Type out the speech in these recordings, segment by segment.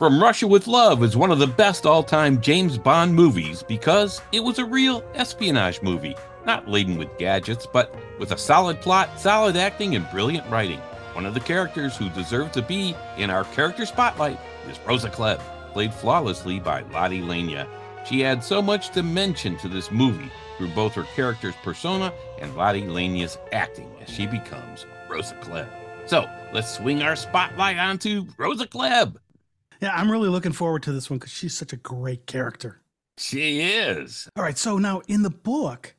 From Russia with Love is one of the best all time James Bond movies because it was a real espionage movie, not laden with gadgets, but with a solid plot, solid acting, and brilliant writing. One of the characters who deserves to be in our character spotlight is Rosa Klebb, played flawlessly by Lotte Lenya. She adds so much dimension to this movie through both her character's persona and Lotte Lenya's acting as she becomes Rosa Klebb. So let's swing our spotlight onto Rosa Klebb. Yeah, I'm really looking forward to this one because she's such a great character. She is. All right, so now in the book,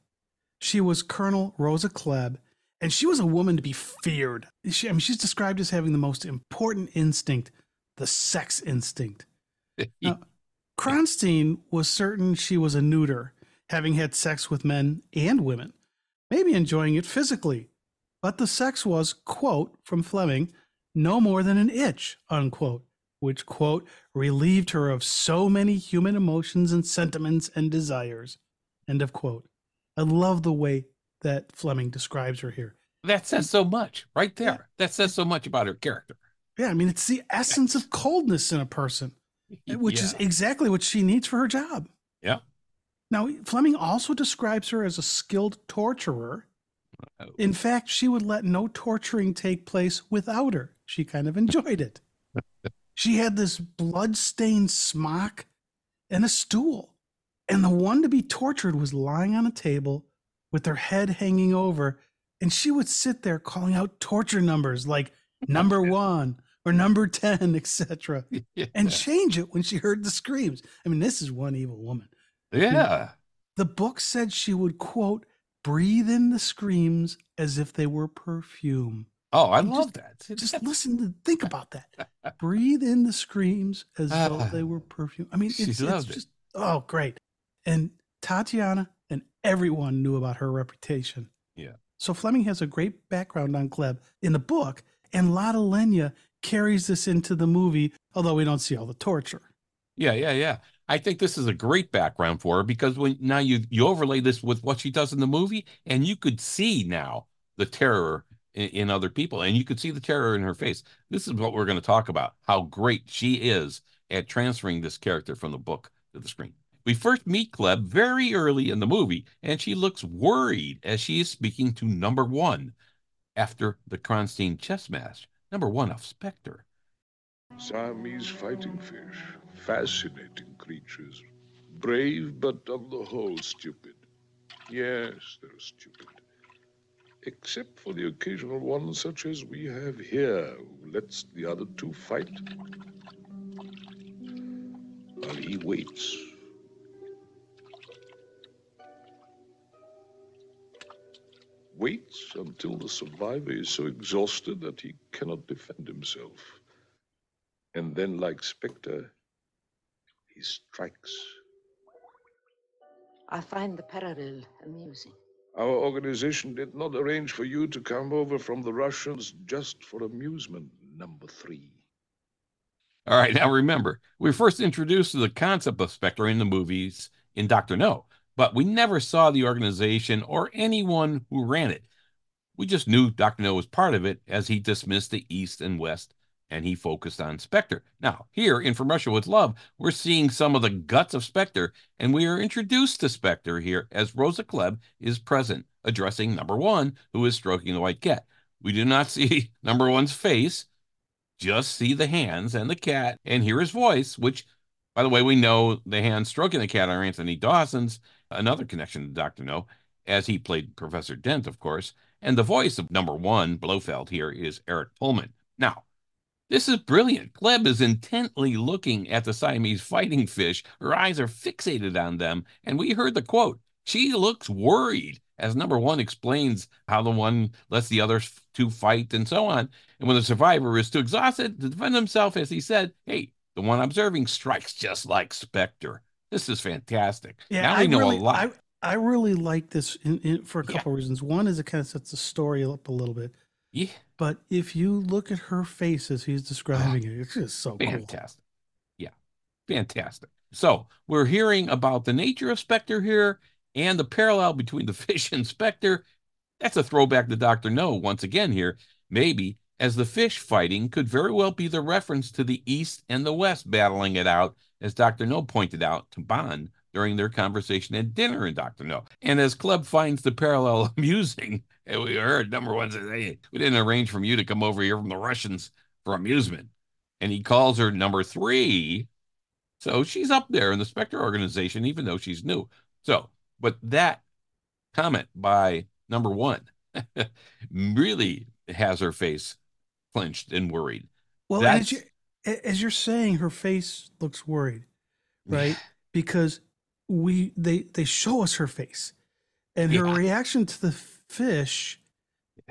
she was Colonel Rosa Klebb, and she was a woman to be feared. She, I mean, she's described as having the most important instinct, the sex instinct. now, Kronsteen was certain she was a neuter, having had sex with men and women, maybe enjoying it physically. But the sex was, quote, from Fleming, no more than an itch, unquote which, quote, relieved her of so many human emotions and sentiments and desires, end of quote. I love the way that Fleming describes her here. That says so much right there. Yeah. That says so much about her character. Yeah, I mean, it's the essence of coldness in a person, which yeah. is exactly what she needs for her job. Yeah. Now, Fleming also describes her as a skilled torturer. Oh. In fact, she would let no torturing take place without her. She kind of enjoyed it. She had this blood-stained smock and a stool. And the one to be tortured was lying on a table with her head hanging over. And she would sit there calling out torture numbers like number one or number 10, etc. Yeah. And change it when she heard the screams. I mean, this is one evil woman. Yeah. The book said she would, quote, breathe in the screams as if they were perfume. Oh, I love just, that. Just listen to think about that. Breathe in the screams as though ah. they were perfume. I mean, it's, it's just oh great. And Tatiana and everyone knew about her reputation. Yeah. So Fleming has a great background on Klebb in the book, and Lotte Lenya carries this into the movie, although we don't see all the torture. Yeah, yeah, yeah. I think this is a great background for her because when now you you overlay this with what she does in the movie, and you could see now the terror in, in other people. And you could see the terror in her face. This is what we're going to talk about how great she is at transferring this character from the book to the screen. We first meet Klebb very early in the movie, and she looks worried as she is speaking to number one after the Kronsteen chess match, number one of Spectre. Siamese fighting fish, fascinating creatures, brave but on the whole stupid. Yes, they're stupid except for the occasional one such as we have here, who lets the other two fight while he waits. Waits until the survivor is so exhausted that he cannot defend himself. And then, like Spectre, he strikes. I find the parallel amusing. Our organization did not arrange for you to come over from the Russians just for amusement, number three. All right, now remember, we were first introduced to the concept of Spectre in the movies in Dr. No, but we never saw the organization or anyone who ran it. We just knew Dr. No was part of it as he dismissed the East and West and he focused on Spectre. Now, here in From Russia with Love, we're seeing some of the guts of Spectre, and we are introduced to Spectre here as Rosa Klebb is present, addressing number one, who is stroking the white cat. We do not see number one's face, just see the hands and the cat, and hear his voice, which, by the way, we know the hands stroking the cat are Anthony Dawson's, another connection to Dr. No, as he played Professor Dent, of course. And the voice of number one, Blofeld, here is Eric Pohlmann. Now, this is brilliant. Klebb is intently looking at the Siamese fighting fish. Her eyes are fixated on them. And we heard the quote She looks worried as number one explains how the one lets the other two fight and so on. And when the survivor is too exhausted to defend himself, as he said, hey, the one observing strikes just like Spectre. This is fantastic. Yeah, now I know really, a lot. I, I really like this in, in, for a couple yeah. reasons. One is it kind of sets the story up a little bit. Yeah. But if you look at her face as he's describing it, it's just so fantastic. Cool. Yeah. Fantastic. So we're hearing about the nature of Spectre here and the parallel between the fish and Spectre. That's a throwback to Dr. No once again here, maybe as the fish fighting could very well be the reference to the East and the West battling it out, as Dr. No pointed out to Bond during their conversation at dinner in Dr. No. And as Klebb finds the parallel amusing, and we heard number one says, Hey, we didn't arrange for you to come over here from the Russians for amusement. And he calls her number three. So she's up there in the Spectre organization, even though she's new. So, but that comment by number one really has her face clenched and worried. Well, as, you, as you're saying, her face looks worried, right? because we they they show us her face and her yeah. reaction to the fish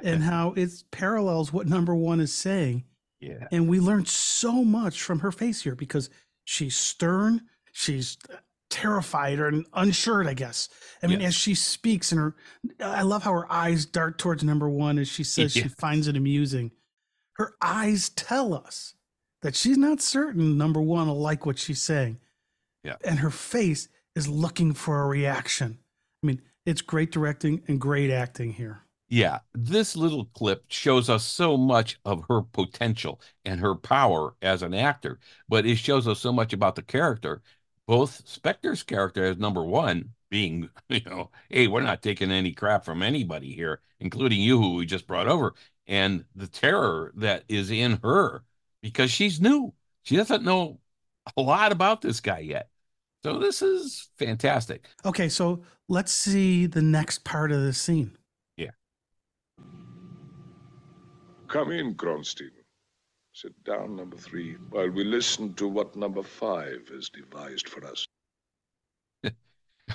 and how it parallels what number one is saying. Yeah. And we learned so much from her face here because she's stern, she's terrified or unsure, I guess. I mean, as she speaks and her, I love how her eyes dart towards number one as she says she finds it amusing. Her eyes tell us that she's not certain number one will like what she's saying. Yeah. And her face is looking for a reaction. I mean, it's great directing and great acting here. Yeah, this little clip shows us so much of her potential and her power as an actor, but it shows us so much about the character. Both Spectre's character as number one, being, you know, hey, we're not taking any crap from anybody here, including you, who we just brought over, and the terror that is in her because she's new. She doesn't know a lot about this guy yet. So this is fantastic. Okay, so let's see the next part of the scene. Yeah. Come in, Kronsteen. Sit down, number three, while we listen to what number five has devised for us.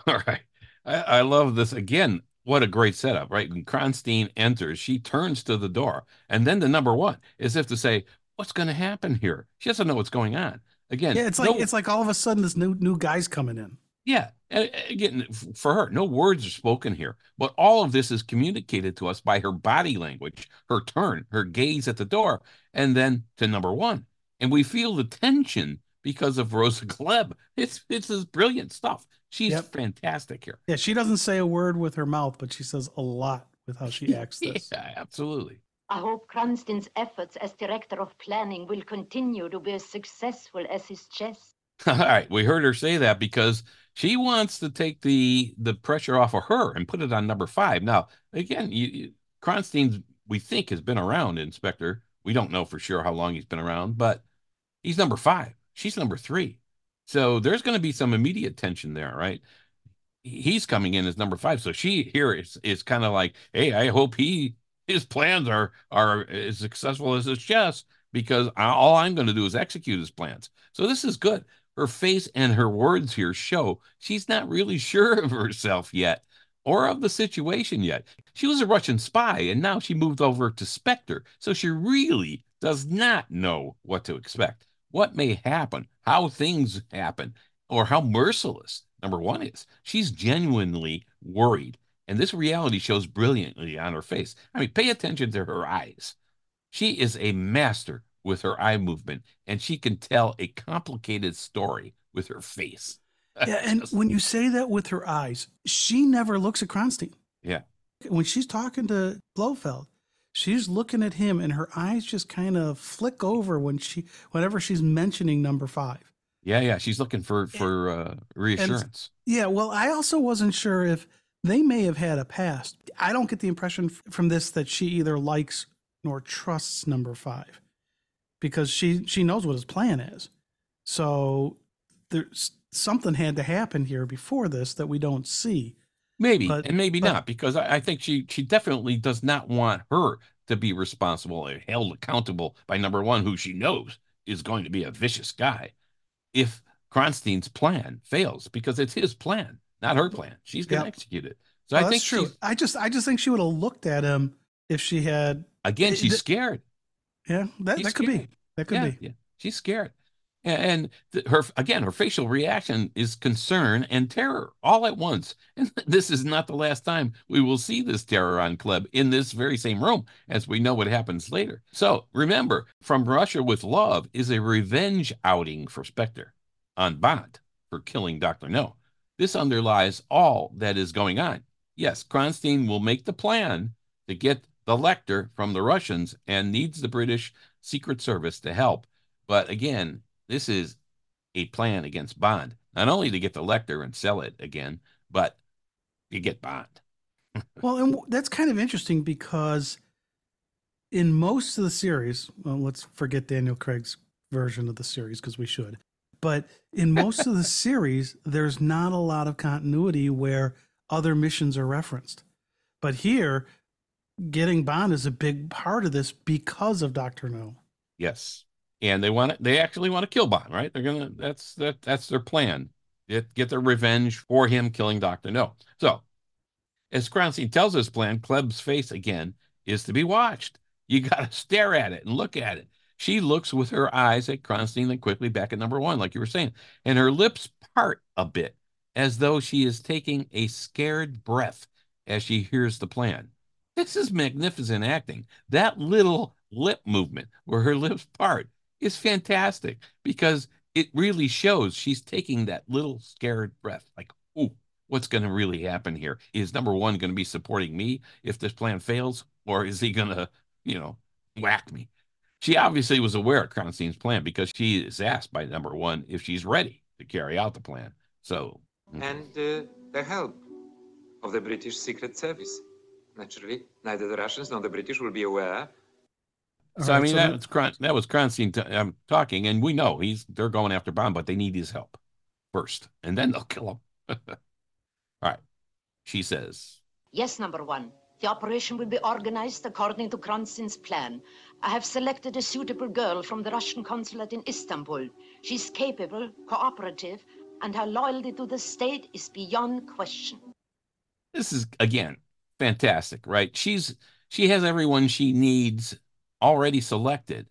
All right. I, I, love this. Again, what a great setup, right? When Kronsteen enters, she turns to the door and then the number one, as if to say, What's going to happen here? She doesn't know what's going on. Again, yeah, it's like no, it's like all of a sudden this new new guy's coming in. Yeah, and again, for her, no words are spoken here, but all of this is communicated to us by her body language, her turn, her gaze at the door, and then to number one, and we feel the tension because of Rosa Klebb. It's it's this brilliant stuff. She's yep. fantastic here. Yeah, she doesn't say a word with her mouth, but she says a lot with how she acts this. yeah, absolutely. I hope Kronsteen's efforts as director of planning will continue to be as successful as his chess. All right, we heard her say that because she wants to take the the pressure off of her and put it on number five. Now, again, you, you, Kronsteen, we think has been around, in Spectre. We don't know for sure how long he's been around, but he's number five. She's number three. So there's going to be some immediate tension there, right? He's coming in as number five. So she here is is kind of like, hey, I hope he his plans are are as successful as his chess because all I'm going to do is execute his plans. So this is good. Her face and her words here show she's not really sure of herself yet or of the situation yet. She was a Russian spy and now she moved over to Spectre. So she really does not know what to expect, what may happen, how things happen, or how merciless number one is. She's genuinely worried and this reality shows brilliantly on her face. I mean, pay attention to her eyes. She is a master with her eye movement, and she can tell a complicated story with her face. Yeah, and when you say that with her eyes, she never looks at Kronsteen. Yeah. When she's talking to Blofeld, she's looking at him, and her eyes just kind of flick over when she, whenever she's mentioning number five. Yeah, yeah, she's looking for for uh, reassurance. And, yeah, well, I also wasn't sure if they may have had a past. I don't get the impression from this that she either likes nor trusts number five because she she knows what his plan is. So there's something had to happen here before this that we don't see. Maybe but, and maybe but, not because I, I think she she definitely does not want her to be responsible or held accountable by number one, who she knows is going to be a vicious guy. If Kronsteen's plan fails, because it's his plan not her plan. She's going to yep. execute it. So I think true. I just I just think she would have looked at him if she had. Again, she's scared. Yeah, that, that could be. That could yeah, be. Yeah, she's scared. And her again, her facial reaction is concern and terror all at once. And this is not the last time we will see this terror on Klebb in this very same room, as we know what happens later. So remember, From Russia with Love is a revenge outing for Spectre on Bond for killing Dr. No. This underlies all that is going on. Yes, Kronsteen will make the plan to get the Lektor from the Russians and needs the British Secret Service to help. But again, this is a plan against Bond, not only to get the Lektor and sell it again, but to get Bond. well, and that's kind of interesting because in most of the series, well, let's forget Daniel Craig's version of the series because we should. But in most of the series, there's not a lot of continuity where other missions are referenced. But here, getting Bond is a big part of this because of Doctor No. Yes, and they want it. They actually want to kill Bond, right? They're gonna. That's that. That's their plan. Get get their revenge for him killing Doctor No. So, as Kronsteen tells his plan, Klebb's face again is to be watched. You got to stare at it and look at it. She looks with her eyes at Kronsteen, then quickly back at number one, like you were saying, and her lips part a bit, as though she is taking a scared breath as she hears the plan. This is magnificent acting. That little lip movement where her lips part is fantastic because it really shows she's taking that little scared breath, like, ooh, what's going to really happen here? Is number one going to be supporting me if this plan fails, or is he going to, you know, whack me? She obviously was aware of Kronsteen's plan because she is asked by number one if she's ready to carry out the plan. So, mm-hmm. and uh, the help of the British Secret Service. Naturally, neither the Russians nor the British will be aware. So right, I mean so that was Kron, that was Kronsteen t- um, talking, and we know he's they're going after Bond, but they need his help first, and then they'll kill him. All right, she says. Yes, number one. The operation will be organized according to Kronsteen's plan. I have selected a suitable girl from the Russian consulate in Istanbul. She's capable, cooperative, and her loyalty to the state is beyond question. This is again fantastic, right? She's she has everyone she needs already selected.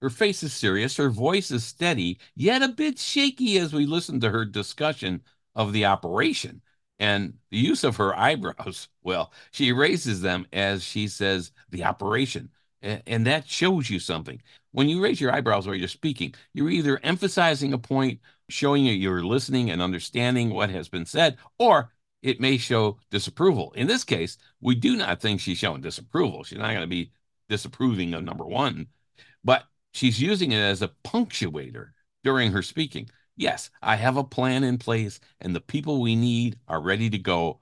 Her face is serious, her voice is steady, yet a bit shaky as we listen to her discussion of the operation. And the use of her eyebrows, well, she raises them as she says the operation. And that shows you something. When you raise your eyebrows while you're speaking, you're either emphasizing a point, showing you you're listening and understanding what has been said, or it may show disapproval. In this case, we do not think she's showing disapproval. She's not going to be disapproving of number one, but she's using it as a punctuator during her speaking. Yes, I have a plan in place and the people we need are ready to go.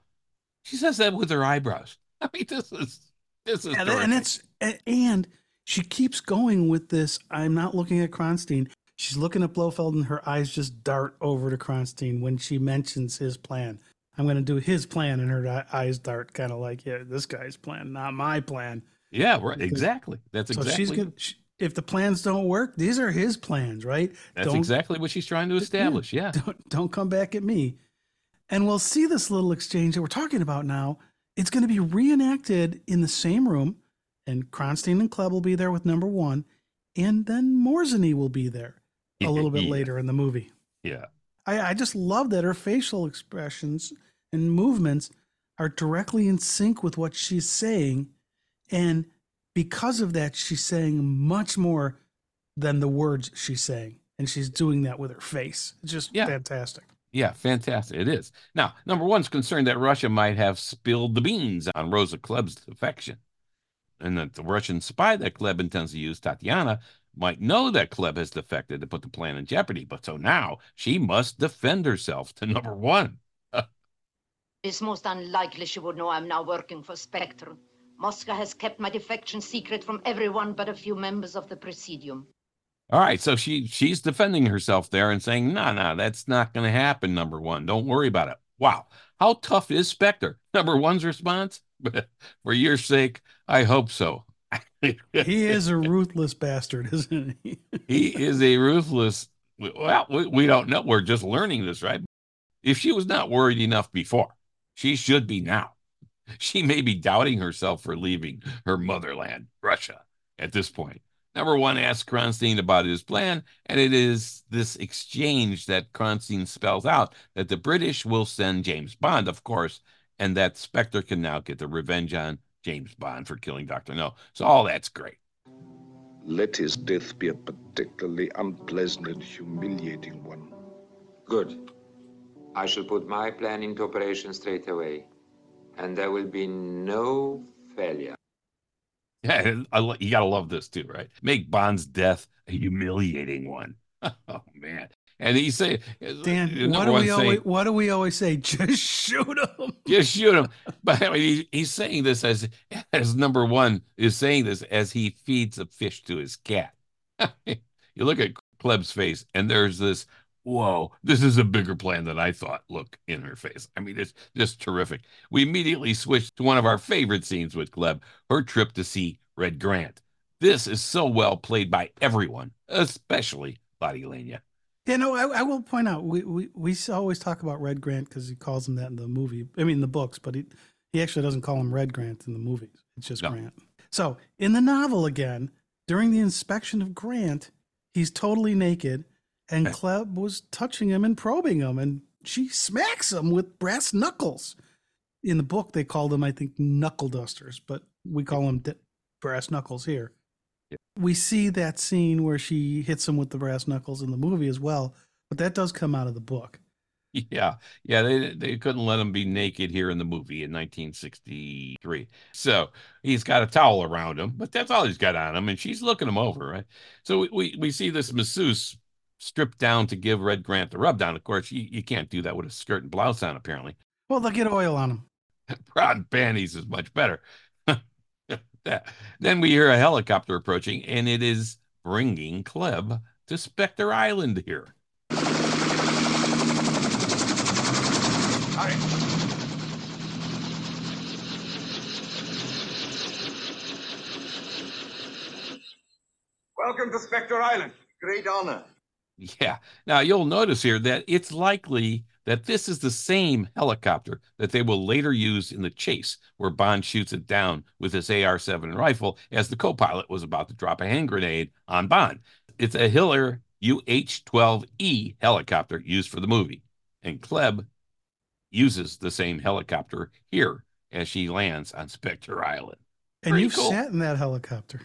She says that with her eyebrows. I mean, this is this is yeah, and it's and she keeps going with this. I'm not looking at Kronsteen. She's looking at Blofeld, and her eyes just dart over to Kronsteen when she mentions his plan. I'm going to do his plan, and her eyes dart kind of like, yeah, this guy's plan, not my plan. Yeah, right. Exactly. That's so exactly. she's good. She, if the plans don't work, these are his plans, right? That's don't, exactly what she's trying to establish. Yeah. Don't, don't come back at me. And we'll see this little exchange that we're talking about now. It's going to be reenacted in the same room, and Kronsteen and Klebb will be there with number one, and then Morzeny will be there a little bit yeah. later in the movie. Yeah. I, I just love that her facial expressions and movements are directly in sync with what she's saying. And because of that, she's saying much more than the words she's saying. And she's doing that with her face. It's just yeah. fantastic. Yeah, fantastic. It is. Now, number one's concerned that Russia might have spilled the beans on Rosa Klebb's defection. And that the Russian spy that Klebb intends to use, Tatiana, might know that Klebb has defected to put the plan in jeopardy. But so now she must defend herself to number one. It's most unlikely she would know I'm now working for Spectre. Moscow has kept my defection secret from everyone but a few members of the Presidium. All right, so she she's defending herself there and saying, "No, nah, no, nah, that's not going to happen." Number one, don't worry about it. Wow, how tough is Spectre? Number one's response: "For your sake, I hope so." he is a ruthless bastard, isn't he? he is a ruthless. Well, we, we don't know. We're just learning this, right? If she was not worried enough before, she should be now. She may be doubting herself for leaving her motherland, Russia, at this point. Number one asks Kronsteen about his plan, and it is this exchange that Kronsteen spells out that the British will send James Bond, of course, and that Spectre can now get the revenge on James Bond for killing Dr. No. So all that's great. Let his death be a particularly unpleasant and humiliating one. Good. I shall put my plan into operation straight away, and there will be no failure. Yeah, I, you gotta love this too, right? Make Bond's death a humiliating one. Oh man! And he say, Dan, what do we always what do we always say? Just shoot him. just shoot him. But I mean, he, he's saying this as as number one is saying this as he feeds a fish to his cat. you look at Klebb's face, and there's this. Whoa, this is a bigger plan than I thought. Look in her face. I mean, it's just terrific. We immediately switched to one of our favorite scenes with Klebb, her trip to see Red Grant. This is so well played by everyone, especially Lotte Lenya. Yeah, no, I, I will point out we, we we always talk about Red Grant because he calls him that in the movie. I mean, the books, but he he actually doesn't call him Red Grant in the movies. It's just No. Grant. So in the novel, again, during the inspection of Grant, he's totally naked, and eh. Klebb was touching him and probing him, and she smacks him with brass knuckles. In the book, they call them, I think, knuckle dusters, but we call them brass knuckles here. We see that scene where she hits him with the brass knuckles in the movie as well, but that does come out of the book. Yeah, yeah, they they couldn't let him be naked here in the movie in 1963. So he's got a towel around him, but that's all he's got on him, and she's looking him over, right? So we we, we see this masseuse stripped down to give Red Grant the rub down. Of course, you, you can't do that with a skirt and blouse on, apparently. Well, they'll get oil on him. Bra and panties is much better. That- then we hear a helicopter approaching, and it is bringing Klebb to Spectre Island here. Welcome to Spectre Island. Great honor. Yeah. Now you'll notice here that it's likely that this is the same helicopter that they will later use in the chase, where Bond shoots it down with his AR 7 rifle as the co pilot was about to drop a hand grenade on Bond. It's a Hiller UH 12E helicopter used for the movie. And Klebb uses the same helicopter here as she lands on Spectre Island. And you've cool. sat in that helicopter.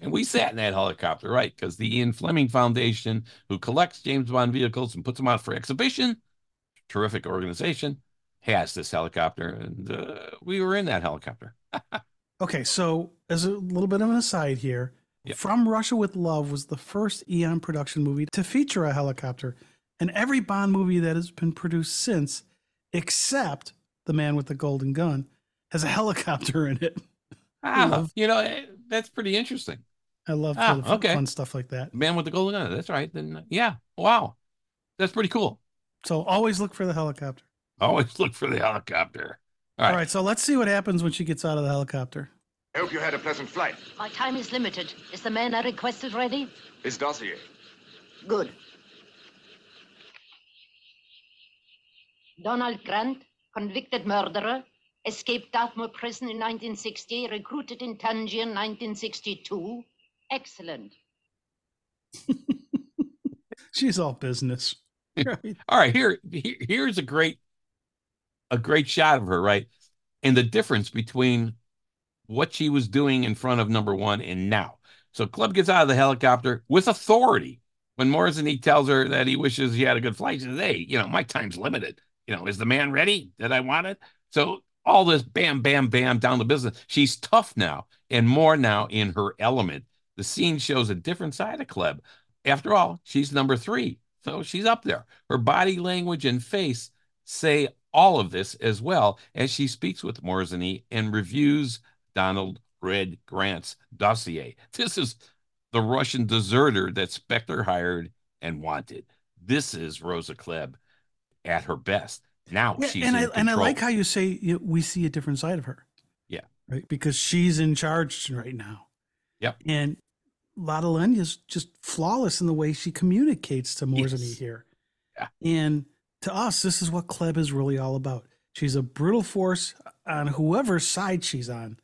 And we sat in that helicopter, right? Because the Ian Fleming Foundation, who collects James Bond vehicles and puts them out for exhibition, terrific organization, has this helicopter. And uh, we were in that helicopter. Okay, so as a little bit of an aside here. From Russia with Love was the first Eon production movie to feature a helicopter. And every Bond movie that has been produced since, except The Man with the Golden Gun, has a helicopter in it. Ah, love- you know, eh, that's pretty interesting. I love Ah, fun, okay. fun stuff like that. Man with the golden gun. That's right. Then, yeah. Wow. That's pretty cool. So always look for the helicopter. Always look for the helicopter. All All right. right, so let's see what happens when she gets out of the helicopter. I hope you had a pleasant flight. My time is limited. Is the man I requested ready? His dossier. Good. Donald Grant, convicted murderer, escaped Dartmoor prison in 1960, recruited in Tangier in 1962. Excellent. She's all business. All right, here, here here's a great a great shot of her, right? And the difference between what she was doing in front of number one and now. So Klebb gets out of the helicopter with authority. When Morzeny tells her that he wishes he had a good flight, says, Hey, you know, my time's limited. You know, is the man ready that I wanted? So all this bam, bam, bam down the business. She's tough now and more now in her element. The scene shows a different side of Klebb. After all, she's number three. So she's up there. Her body language and face say all of this as well as she speaks with Morzeny and reviews Donald Red Grant's dossier. This is the Russian deserter that Spectre hired and wanted. This is Rosa Klebb at her best. Now Yeah, she's and I and I like how you say you know, we see a different side of her. Yeah. Right, because she's in charge right now. Yep. And Lotte Lenya's just flawless in the way she communicates to Morzeny Yes. here. Yeah. And to us, this is what Klebb is really all about. She's a brutal force on whoever's side she's on.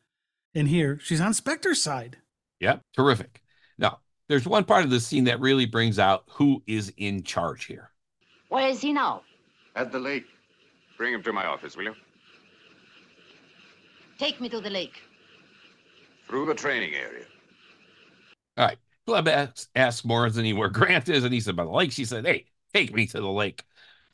And here, she's on Spectre's side. Yep, terrific. Now, there's one part of the scene that really brings out who is in charge here. Where is he now? At the lake. Bring him to my office, will you? Take me to the lake. Through the training area. All right. Klebb asks, asks Morzeny where Grant is, and he said, by the lake. She said, hey, take me to the lake.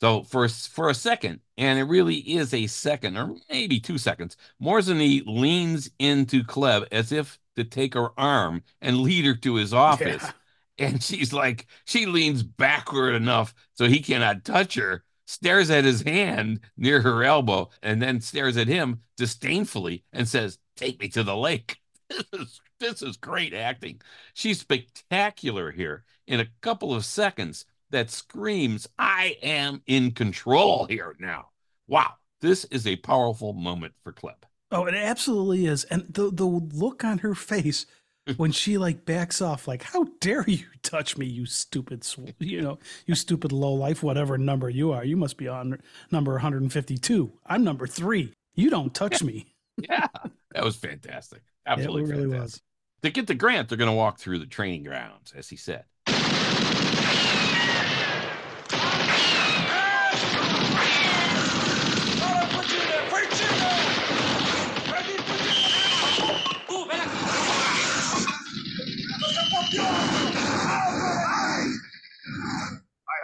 So for for a second, and it really is a second or maybe two seconds, Morzeny leans into Klebb as if to take her arm and lead her to his office. Yeah. And she's like, she leans backward enough so he cannot touch her, stares at his hand near her elbow, and then stares at him disdainfully and says, Take me to the lake. This is great acting. She's spectacular here in a couple of seconds that screams, I am in control here now. Wow, this is a powerful moment for Klebb. Oh, it absolutely is. And the the look on her face when she like backs off, like, how dare you touch me, you stupid, sw- you know, you stupid low life, whatever number you are. You must be on number 152. I'm number three. You don't touch me. Yeah, that was fantastic. Yeah, it Absolutely really fantastic. was. To get the grant, they're going to walk through the training grounds, as he said. I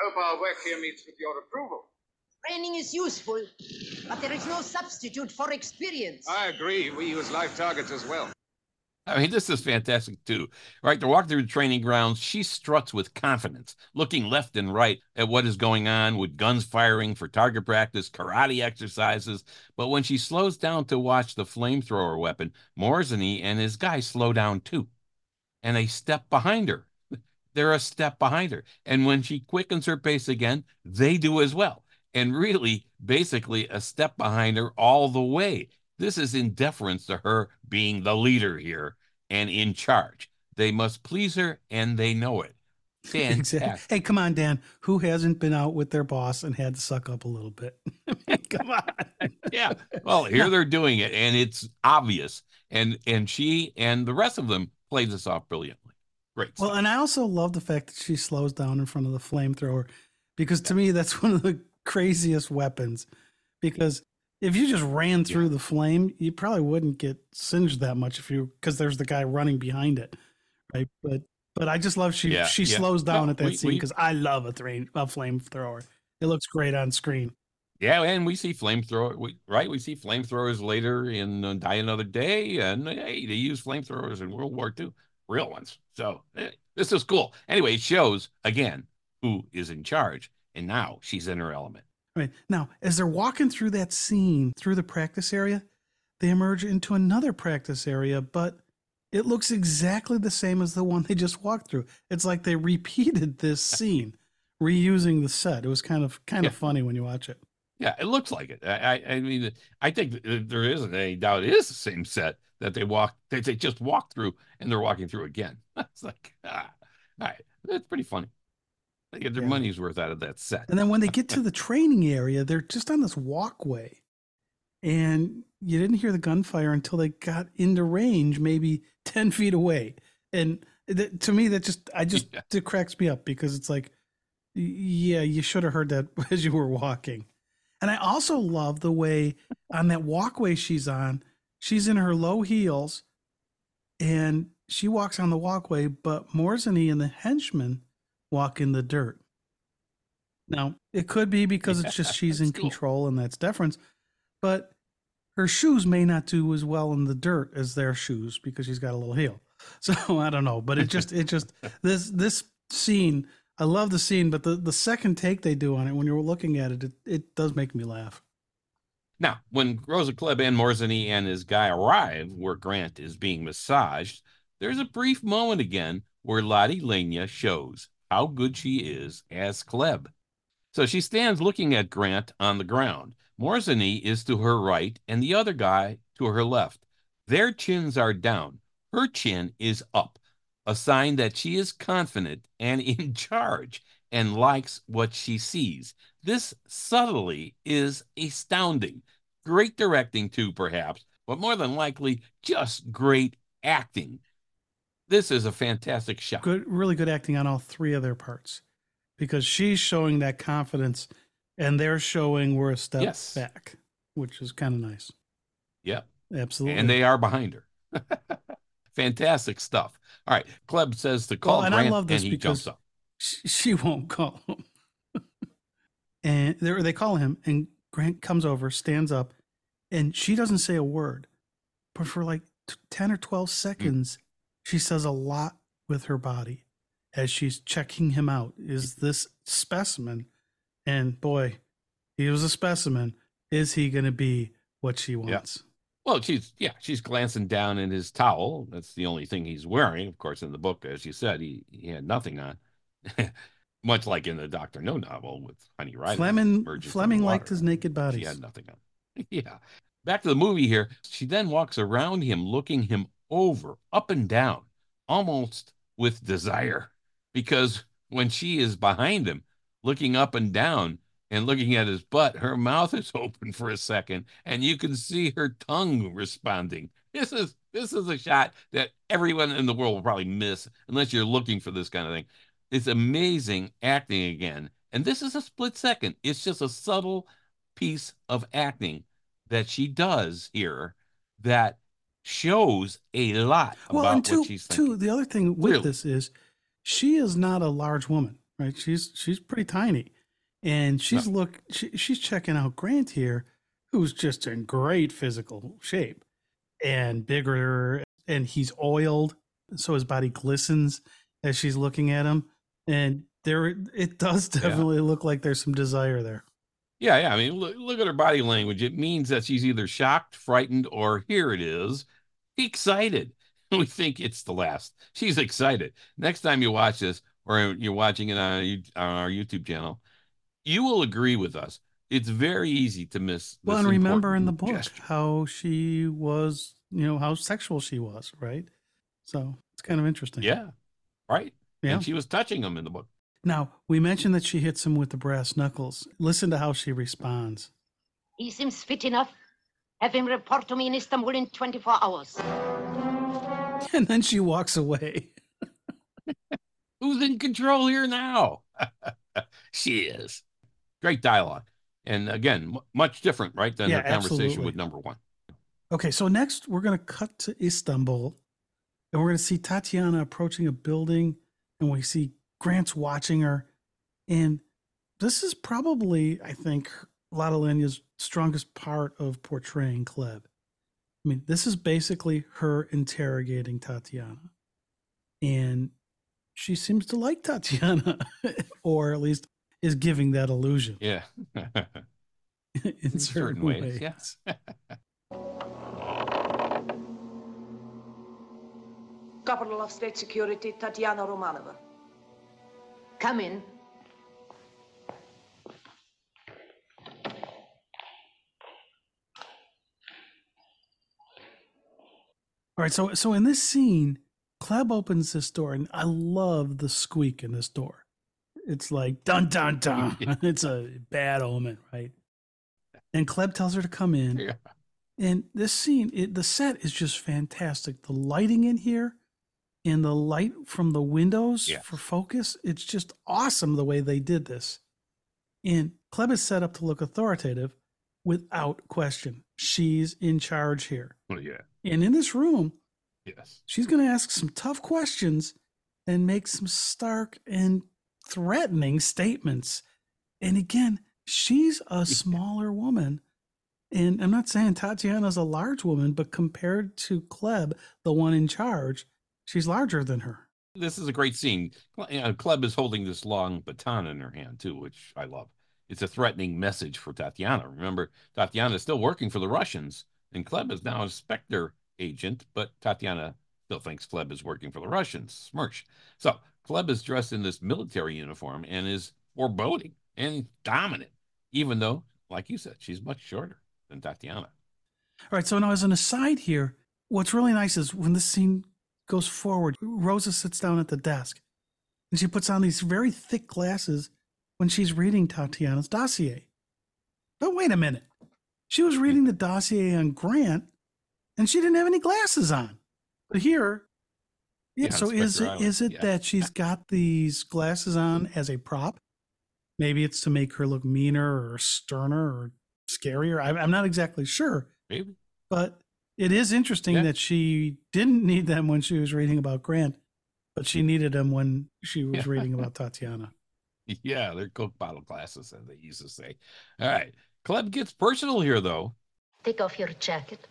hope our work here meets with your approval. Training is useful, but there is no substitute for experience. I agree. We use live targets as well. I mean, this is fantastic too. Right, they're through the training grounds. She struts with confidence, looking left and right at what is going on with guns firing for target practice, karate exercises. But when she slows down to watch the flamethrower weapon, Morzeny and his guy slow down too. And they step behind her. They're a step behind her. And when she quickens her pace again, they do as well. And really, basically, a step behind her all the way. This is in deference to her being the leader here and in charge. They must please her, and they know it. Exactly. Fantastic. Hey, come on, Dan. Who hasn't been out with their boss and had to suck up a little bit? come on. yeah. Well, here they're doing it, and it's obvious. And and she and the rest of them played this off brilliantly. Great. Well, stuff. and I also love the fact that she slows down in front of the flamethrower because to me, that's one of the craziest weapons. Because if you just ran through the flame, you probably wouldn't get singed that much if you, because there's the guy running behind it. Right. But, but I just love she, Yeah, she yeah. slows down No, at that we- scene because I love a, thrain, a flamethrower. It looks great on screen. Yeah, and we see flamethrower, we, right? We see flamethrowers later in uh, Die Another Day, and uh, hey, they use flamethrowers in World War II, real ones. So eh, this is cool. Anyway, it shows again who is in charge, and now she's in her element. Right. Now, as they're walking through that scene, through the practice area, they emerge into another practice area, but it looks exactly the same as the one they just walked through. It's like they repeated this scene, reusing the set. It was kind of kind of funny when you watch it. Yeah, it looks like it. I, I, mean, I think there isn't any doubt it is the same set that they walk, that they just walked through, and they're walking through again. It's like, ah, all right, that's pretty funny. They get their Yeah. money's worth out of that set. And then when they get to the training area, they're just on this walkway. And you didn't hear the gunfire until they got into range, maybe 10 feet away. And that, to me, that just, I just, Yeah. it cracks me up because it's like, yeah, you should have heard that as you were walking. And I also love the way on that walkway she's on, she's in her low heels and she walks on the walkway, but Morzeny and the henchmen walk in the dirt. Now, it could be because it's just she's in cool. control and that's deference, but her shoes may not do as well in the dirt as their shoes because she's got a little heel. So I don't know, but it just it just this this scene, I love the scene, but the the second take they do on it when you're looking at it, it, it does make me laugh. Now, when Rosa Klebb and Morzeny and his guy arrive where Grant is being massaged, there's a brief moment again where Lotte Lenya shows how good she is as Klebb. So she stands looking at Grant on the ground. Morzeny is to her right and the other guy to her left. Their chins are down. Her chin is up, a sign that she is confident and in charge and likes what she sees. This subtly is astounding. Great directing, too, perhaps, but more than likely, just great acting. This is a fantastic shot. Good, really good acting on all three of their parts because she's showing that confidence and they're showing we're a step Yes. back, which is kind of nice. Yeah. Absolutely. And they are behind her. fantastic stuff. All right. Klebb says to call Well, and I Grant, love this and he because- jumps up. she, won't call him. and they they call him, and Grant comes over, stands up, and she doesn't say a word, but for like t- ten or twelve hmm. seconds, she says a lot with her body as she's checking him out. Is this specimen? And boy, he was a specimen. Is he going to be what she wants? Well, she's yeah, she's glancing down in his towel. That's the only thing he's wearing. Of course, in the book, as you said, he, he had nothing on. Much like in the Doctor No novel with Honey Rider. Fleming Fleming liked his naked She bodies. had nothing on. yeah. Back to the movie here. She then walks around him, looking him over, up and down, almost with desire. Because when she is behind him, looking up and down and looking at his butt, her mouth is open for a second, and you can see her tongue responding. This is this is a shot that everyone in the world will probably miss unless you're looking for this kind of thing. It's amazing acting again. And this is a split second. It's just a subtle piece of acting that she does here that shows a lot Well, about and two, what she's thinking. two, the other thing with Really. this is she is not a large woman, right? She's she's pretty tiny, and she's look she, she's checking out Grant here, who's just in great physical shape and bigger, and he's oiled, so his body glistens as she's looking at him, and there it does Yeah. definitely look like there's some desire there. Yeah, yeah. I mean, look, look at her body language. It means that she's either shocked, frightened, or here it is, excited. We think it's the last. She's excited. Next time you watch this, or you're watching it on, on our YouTube channel, you will agree with us. It's very easy to miss. Well, this and remember in the book gesture. how she was, you know, how sexual she was, right? So it's kind of interesting. Yeah, right. Yeah. And she was touching him in the book. Now, we mentioned that she hits him with the brass knuckles. Listen to how she responds. He seems fit enough. Have him report to me in Istanbul in 24 hours. And then she walks away. Who's in control here now? she is. Great dialogue. And again, m- much different, right, than Yeah, her conversation absolutely. with number one. Okay, so next we're going to cut to Istanbul and we're going to see Tatiana approaching a building and we see Grant's watching her. And this is probably, I think, Lotte Lenya's strongest part of portraying Klebb. I mean, this is basically her interrogating Tatiana. And she seems to like Tatiana, or at least is giving that illusion Yeah. in, certain, certain ways. ways, yes. Capital of State Security, Tatiana Romanova. Come in. All right, so so in this scene, Klebb opens this door, and I love the squeak in this door. It's like dun dun dun. it's a bad omen, right? And Klebb tells her to come in. Yeah. And this scene, it, the set is just fantastic. The lighting in here and the light from the windows for focus, it's just awesome the way they did this. And Klebb is set up to look authoritative without question. She's in charge here. Well, yeah. And in this room, Yes. she's going to ask some tough questions and make some stark and threatening statements. And again, she's a smaller woman. And I'm not saying Tatiana's a large woman, but compared to Klebb, the one in charge, she's larger than her. This is a great scene. Klebb is holding this long baton in her hand, too, which I love. It's a threatening message for Tatiana. Remember, Tatiana is still working for the Russians, and Klebb is now a Spectre agent, but Tatiana still thinks Klebb is working for the Russians. SMERSH. So Klebb is dressed in this military uniform and is foreboding and dominant, even though, like you said, she's much shorter than Tatiana. All right. So now, as an aside here, what's really nice is when this scene goes forward, Rosa sits down at the desk and she puts on these very thick glasses when she's reading Tatiana's dossier. But wait a minute. She was reading the dossier on Grant and she didn't have any glasses on. But here, yeah, Yeah, so is it, is it, Island, is it yeah. that she's got these glasses on as a prop? Maybe it's to make her look meaner or sterner or scarier. I'm not exactly sure. Maybe. But it is interesting Yeah. that she didn't need them when she was reading about Grant, but she needed them when she was Yeah. reading about Tatiana. Yeah, they're Coke bottle glasses, as they used to say. All right. Klebb gets personal here, though. Take off your jacket.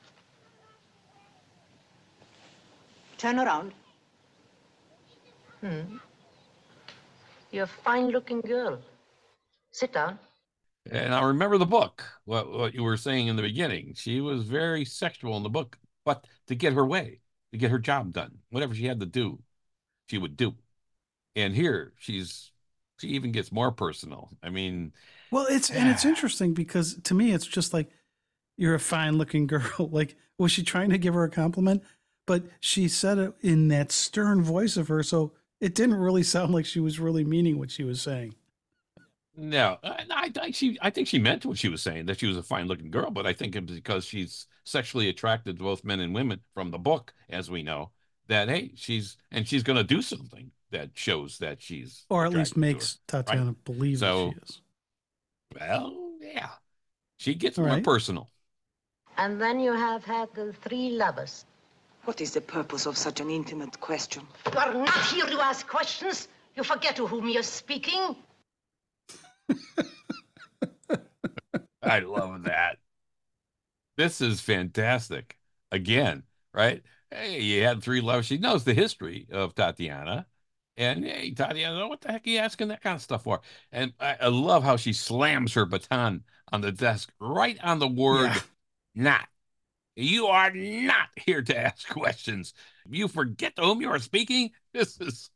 Turn around. Hmm. You're a fine looking girl. Sit down. And I remember the book, what, what you were saying in the beginning. She was very sexual in the book, but to get her way, to get her job done, whatever she had to do, she would do. And here she's she even gets more personal. I mean, Well, it's and it's ah. interesting because to me, it's just like you're a fine looking girl. Like, was she trying to give her a compliment? But she said it in that stern voice of her, so it didn't really sound like she was really meaning what she was saying. No, uh, I, I think she I think she meant what she was saying that she was a fine looking girl, but I think it was because she's sexually attracted to both men and women from the book, as we know, that hey, she's and she's gonna do something that shows that she's Or at least makes her. Tatiana believe So- that she is. Well, yeah. She gets All more right. personal. And then you have had the three lovers. What is the purpose of such an intimate question? You are not here to ask questions. You forget to whom you're speaking. I love that. This is fantastic. Again, right? Hey, you had three lovers. She knows the history of Tatiana. And hey, Tatiana, what the heck are you asking that kind of stuff for? And I, I love how she slams her baton on the desk right on the word Yeah. not. You are not here to ask questions. You forget to whom you are speaking. This is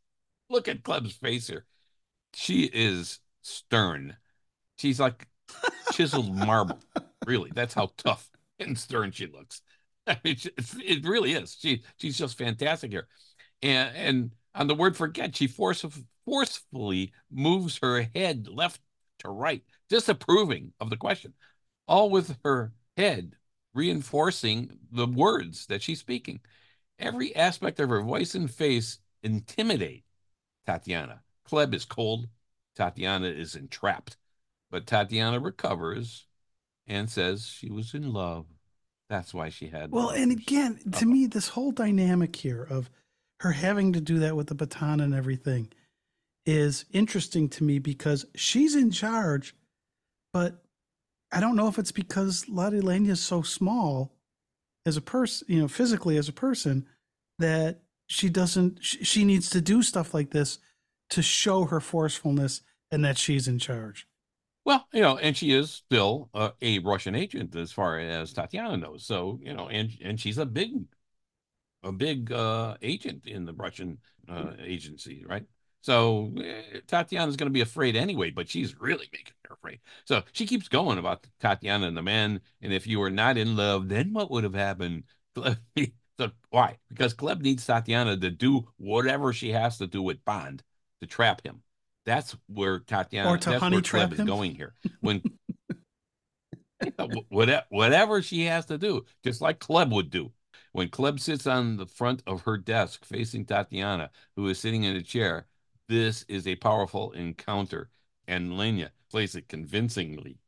look at Klebb's face here. She is stern. She's like chiseled marble. Really, that's how tough and stern she looks. I mean, it really is. She she's just fantastic here. And and on the word forget, she force, forcefully moves her head left to right, disapproving of the question, all with her head reinforcing the words that she's speaking. Every aspect of her voice and face intimidate Tatiana. Klebb is cold. Tatiana is entrapped. But Tatiana recovers and says she was in love. That's why she had. Well, and again, to me, this whole dynamic here of her having to do that with the baton and everything is interesting to me because she's in charge, but I don't know if it's because Lotte is so small as a person, you know, physically as a person, that she doesn't, she, she needs to do stuff like this to show her forcefulness and that she's in charge. Well, you know, and she is still uh, a Russian agent as far as Tatiana knows. So, you know, and and she's a big, a big uh, agent in the Russian uh, agency, right? So eh, Tatiana's going to be afraid anyway, but she's really making her afraid. So she keeps going about Tatiana and the man. and if you were not in love, then what would have happened? so why? Because Klebb needs Tatiana to do whatever she has to do with Bond to trap him. That's where Tatiana Or to that's honey where trap Klebb is him? going here. When whatever whatever she has to do, just like Klebb would do. When Klebb sits on the front of her desk facing Tatiana, who is sitting in a chair, this is a powerful encounter, and Lenya plays it convincingly.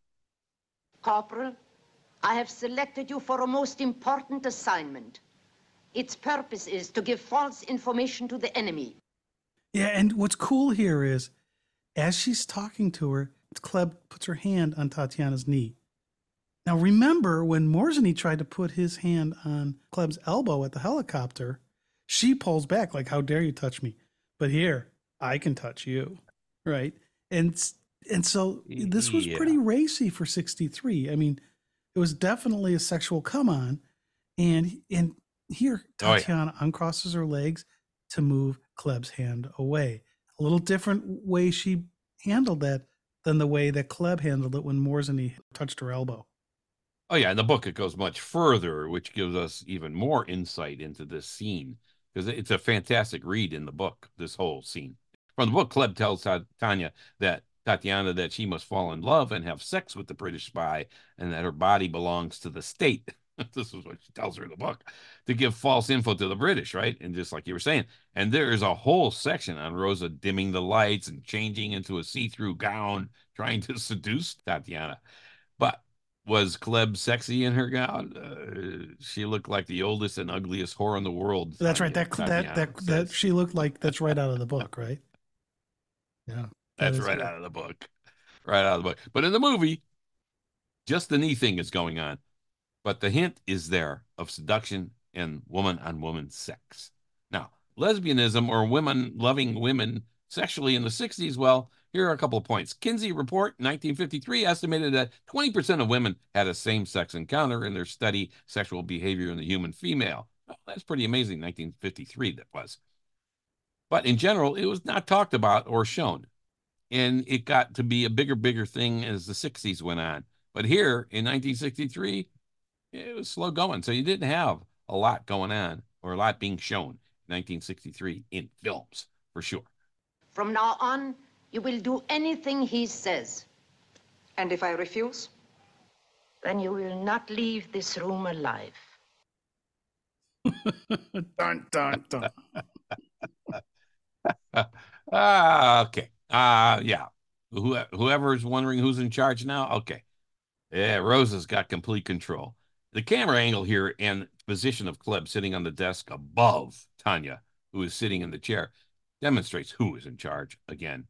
Corporal, I have selected you for a most important assignment. Its purpose is to give false information to the enemy. Yeah, and what's cool here is as she's talking to her, Klebb puts her hand on Tatiana's knee. Now remember when Morzeny tried to put his hand on Klebb's elbow at the helicopter, she pulls back like, How dare you touch me? But here, I can touch you. Right. And and so this was Yeah. pretty racy for 63. I mean, it was definitely a sexual come on. And and here Oh, yeah. Tatiana uncrosses her legs to move Klebb's hand away. A little different way she handled that than the way that Klebb handled it when Morzeny touched her elbow. Oh yeah, in the book it goes much further, which gives us even more insight into this scene because it's a fantastic read in the book. This whole scene from the book, Klebb tells Tanya that Tatiana that she must fall in love and have sex with the British spy, and that her body belongs to the state. this is what she tells her in the book to give false info to the British, right? And just like you were saying, and there is a whole section on Rosa dimming the lights and changing into a see-through gown, trying to seduce Tatiana. But was Klebb sexy in her gown? Uh, she looked like the oldest and ugliest whore in the world. That's right. That that Tatiana that that says. she looked like that's right out of the book, right? Yeah. That's is right out of the book. Right out of the book. But in the movie, just the knee thing is going on. But the hint is there of seduction and woman on woman sex. Now, lesbianism or women loving women sexually in the 60s, well, here are a couple of points. Kinsey Report, 1953, estimated that 20% of women had a same sex encounter in their study, Sexual Behavior in the Human Female. Well, that's pretty amazing, 1953, that was. But in general, it was not talked about or shown. And it got to be a bigger, bigger thing as the 60s went on. But here in 1963, it was slow going. So you didn't have a lot going on or a lot being shown in 1963 in films, for sure. From now on, you will do anything he says. And if I refuse? Then you will not leave this room alive. dun dun dun. Ah, okay. Uh yeah. Who, whoever's wondering who's in charge now, okay. Yeah, Rosa's got complete control. The camera angle here and position of Klebb sitting on the desk above Tanya, who is sitting in the chair, demonstrates who is in charge again,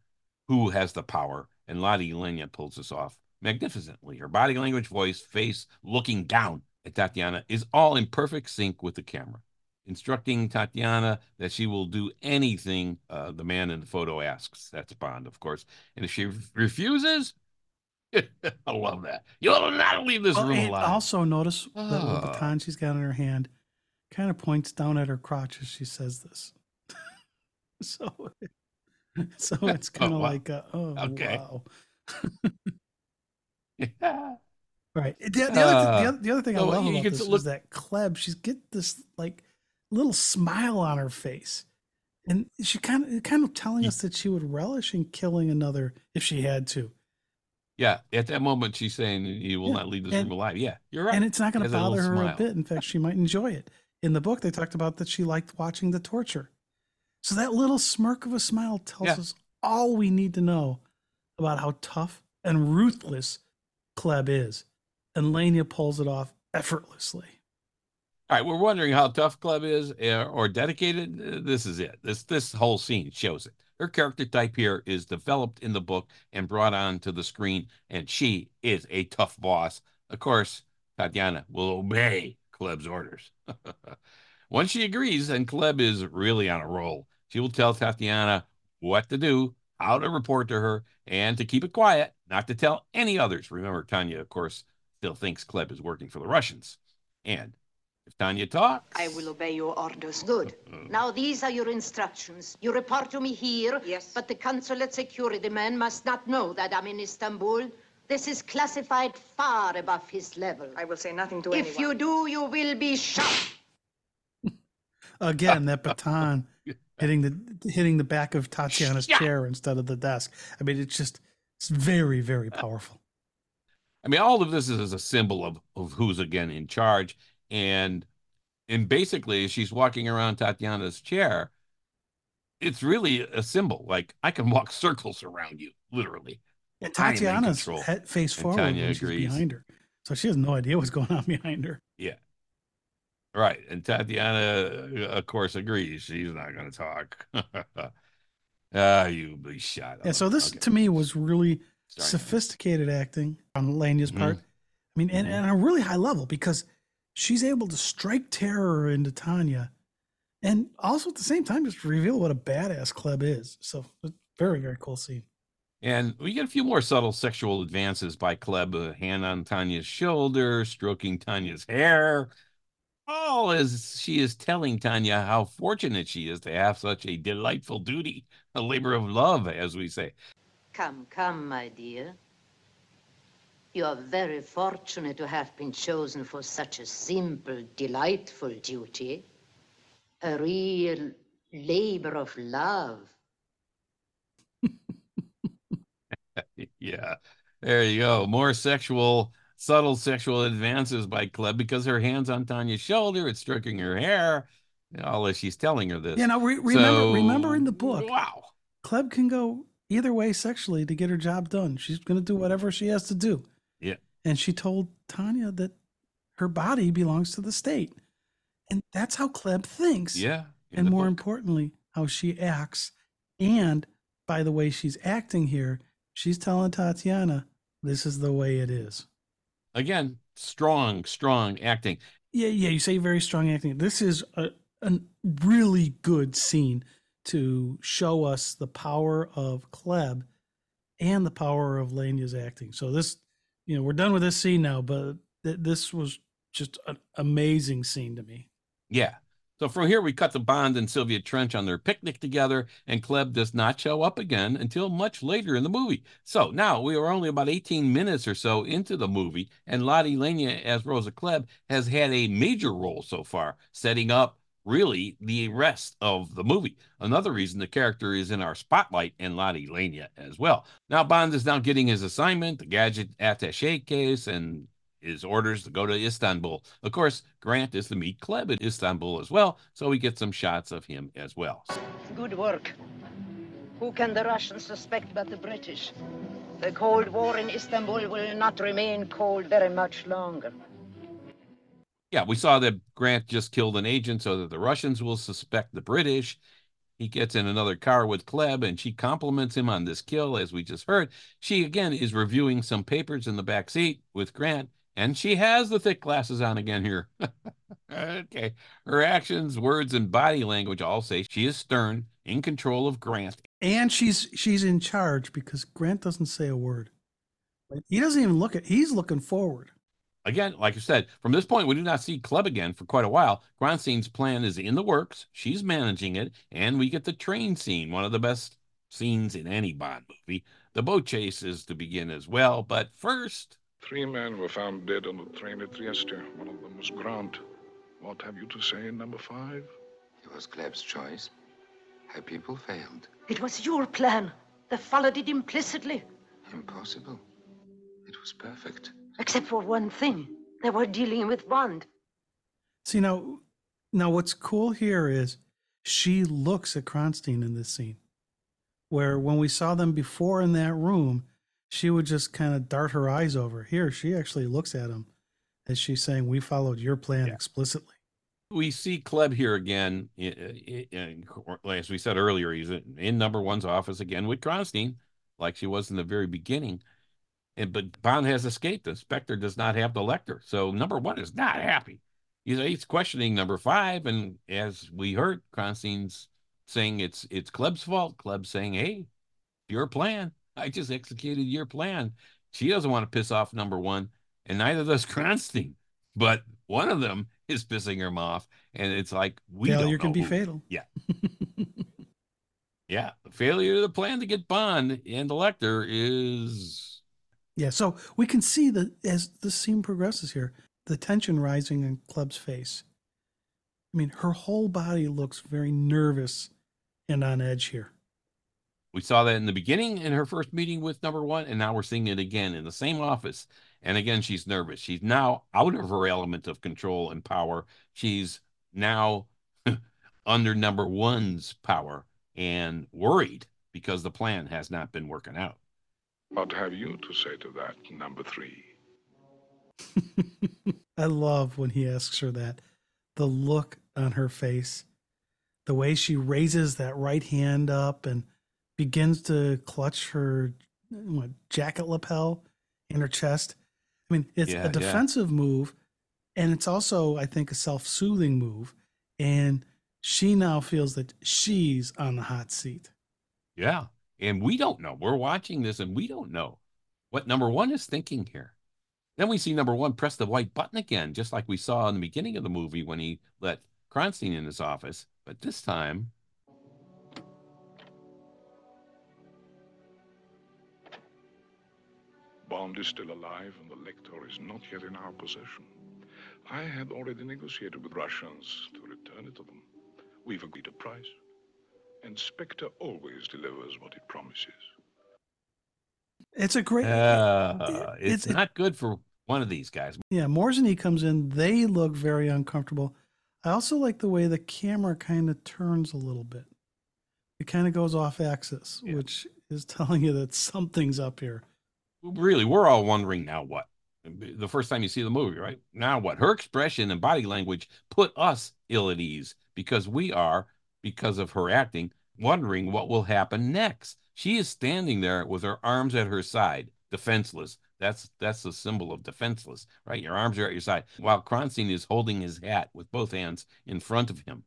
who has the power. And Lotte Lenya pulls this off magnificently. Her body language, voice, face, looking down at Tatiana is all in perfect sync with the camera, instructing Tatiana that she will do anything uh, the man in the photo asks. That's Bond, of course. And if she refuses, I love that. You'll not leave this Well, room alive. also notice that the Ah. baton she's got in her hand kind of points down at her crotch as she says this. so, so it's kind of wow. like, uh, oh Okay. wow. yeah. Right. The, the, other, the, Uh, other, the other thing I oh, love about this look- is that Klebb, she's get this like little smile on her face. And she kind of kind of telling us that she would relish in killing another if she had to. Yeah. At that moment, she's saying, You will Yeah, not leave this and- room alive. Yeah. You're right. And it's not going to Has that little bother her smile. a bit. In fact, she might enjoy it. In the book, they talked about that she liked watching the torture. So that little smirk of a smile tells Yeah. us all we need to know about how tough and ruthless Klebb is. And Lenya pulls it off effortlessly. All right, we're wondering how tough Klebb is uh, or dedicated. This is it. This this whole scene shows it. Her character type here is developed in the book and brought on to the screen, and she is a tough boss. Of course, Tatiana will obey Klebb's orders. Once she agrees, and Klebb is really on a roll, she will tell Tatiana what to do, how to report to her, and to keep it quiet, not to tell any others. Remember, Tanya, of course, still thinks Klebb is working for the Russians. And if Tanya talks, I will obey your orders. Good. Mm-hmm. Now, these are your instructions. You report to me here. Yes. But the consulate security man must not know that I'm in Istanbul. This is classified far above his level. I will say nothing to if anyone. If you do, you will be shot. Again, that baton hitting the hitting the back of Tatiana's Yeah. chair instead of the desk. I mean, it's just it's very, very powerful. I mean, all of this is a symbol of of who's again in charge, and and basically, she's walking around Tatiana's chair, it's really a symbol. Like I can walk circles around you, literally. And I am in Tatiana's head, face And forward Tanya agrees. behind her. So she has no idea what's going on behind her. Yeah. Right. And Tatiana, uh, of course, agrees. She's not going to talk. Ah, you be shot. Yeah, so this Okay. to me was really Sorry. sophisticated acting on Lenya's Mhm. part. I mean, and, Mhm. and a really high level because she's able to strike terror into Tanya and also at the same time just reveal what a badass Klebb is. So very, very cool scene. And we get a few more subtle sexual advances by Klebb, a hand on Tanya's shoulder, stroking Tanya's hair, all as she is telling Tanya how fortunate she is to have such a delightful duty, a labor of love, as we say. Come, come, my dear. You are very fortunate to have been chosen for such a simple, delightful duty. A real labor of love. yeah, there you go. More sexual, subtle sexual advances by Klebb because her hands on Tanya's shoulder, it's stroking her hair, all as she's telling her this. You know, re- remember, So, remember in the book, Wow. Klebb can go either way sexually to get her job done. She's going to do whatever she has to do. And she told Tanya that her body belongs to the state. And that's how Klebb thinks. Yeah. and more book. importantly, how she acts and by the way she's acting here, she's telling Tatiana, this is the way it is. Again, strong, strong acting. Yeah, yeah, you say very strong acting. This is a, a really good scene to show us the power of Klebb and the power of Lenya's acting. So this, you know, we're done with this scene now, but th- this was just an amazing scene to me. Yeah. So from here, we cut to Bond and Sylvia Trench on their picnic together, and Klebb does not show up again until much later in the movie. So now we are only about 18 minutes or so into the movie, and Lotte Lenya as Rosa Klebb has had a major role so far, setting up really the rest of the movie. Another reason the character is in our spotlight and Lotte Lenya as well. Now Bond is now getting his assignment, the gadget attache case, and his orders to go to Istanbul. Of course, Grant is to meet Klebb in Istanbul as well, so we get some shots of him as well. Good work. Who can the Russians suspect but the British? The Cold War in Istanbul will not remain cold very much longer. Yeah, we saw that Grant just killed an agent so that the Russians will suspect the British. He gets in another car with Klebb and she compliments him on this kill, as we just heard. She again is reviewing some papers in the back seat with Grant, and she has the thick glasses on again here. okay. Her actions, words, and body language all say she is stern, in control of Grant. And she's she's in charge because Grant doesn't say a word. He doesn't even look at he's looking forward. Again, like I said, from this point, we do not see Klebb again for quite a while. Kronsteen's plan is in the works. She's managing it, and we get the train scene, one of the best scenes in any Bond movie. The boat chase is to begin as well, but first. Three men were found dead on the train at Trieste. One of them was Grant. What have you to say, number five? It was Klebb's choice. Her people failed. It was your plan. They followed it implicitly. Impossible. It was perfect. Except for one thing. They were dealing with Bond. See now now what's cool here is she looks at Kronsteen in this scene. Where when we saw them before in that room, she would just kind of dart her eyes over. Here, she actually looks at him as she's saying, We followed your plan Yeah. explicitly. We see Klebb here again. As we said earlier, he's in number one's office again with Kronsteen, like she was in the very beginning. And but Bond has escaped. The Spectre does not have the Lektor, so number one is not happy. He's, he's questioning number five, and as we heard, Kronsteen's saying it's it's Klebb's fault. Klebb saying, "Hey, your plan. I just executed your plan." She doesn't want to piss off number one, and neither does Kronsteen. But one of them is pissing him off, and it's like we Failure can be who. fatal. Yeah. Yeah, failure of the plan to get Bond and the Lektor is Yeah, so we can see that as the scene progresses here, the tension rising in Klebb's face. I mean, her whole body looks very nervous and on edge here. We saw that in the beginning in her first meeting with number one, and now we're seeing it again in the same office. And again, she's nervous. She's now out of her element of control and power. She's now under number one's power and worried because the plan has not been working out. What have you to say to that, number three? I love when he asks her that. The look on her face, the way she raises that right hand up and begins to clutch her what, jacket lapel in her chest. I mean, it's Yeah, a yeah. defensive move, and it's also, I think, a self soothing move. And she now feels that she's on the hot seat. Yeah. And we don't know. We're watching this and we don't know what number one is thinking here. Then we see number one press the white button again, just like we saw in the beginning of the movie when he let Kronsteen in his office. But this time, Bond is still alive and the Lektor is not yet in our possession. I had already negotiated with Russians to return it to them. We've agreed a price. And Spectre always delivers what it promises. It's a great. uh, it- it's it- not good for one of these guys. Yeah, Morzeny comes in. They look very uncomfortable. I also like the way the camera kind of turns a little bit. It kind of goes off axis, Yeah. which is telling you that something's up here. Really, we're all wondering now what. The first time you see the movie, right? Now what? Her expression and body language put us ill at ease because we are, because of her acting, wondering what will happen next. She is standing there with her arms at her side, defenseless. That's that's the symbol of defenseless, right? Your arms are at your side, while Kronsteen is holding his hat with both hands in front of him,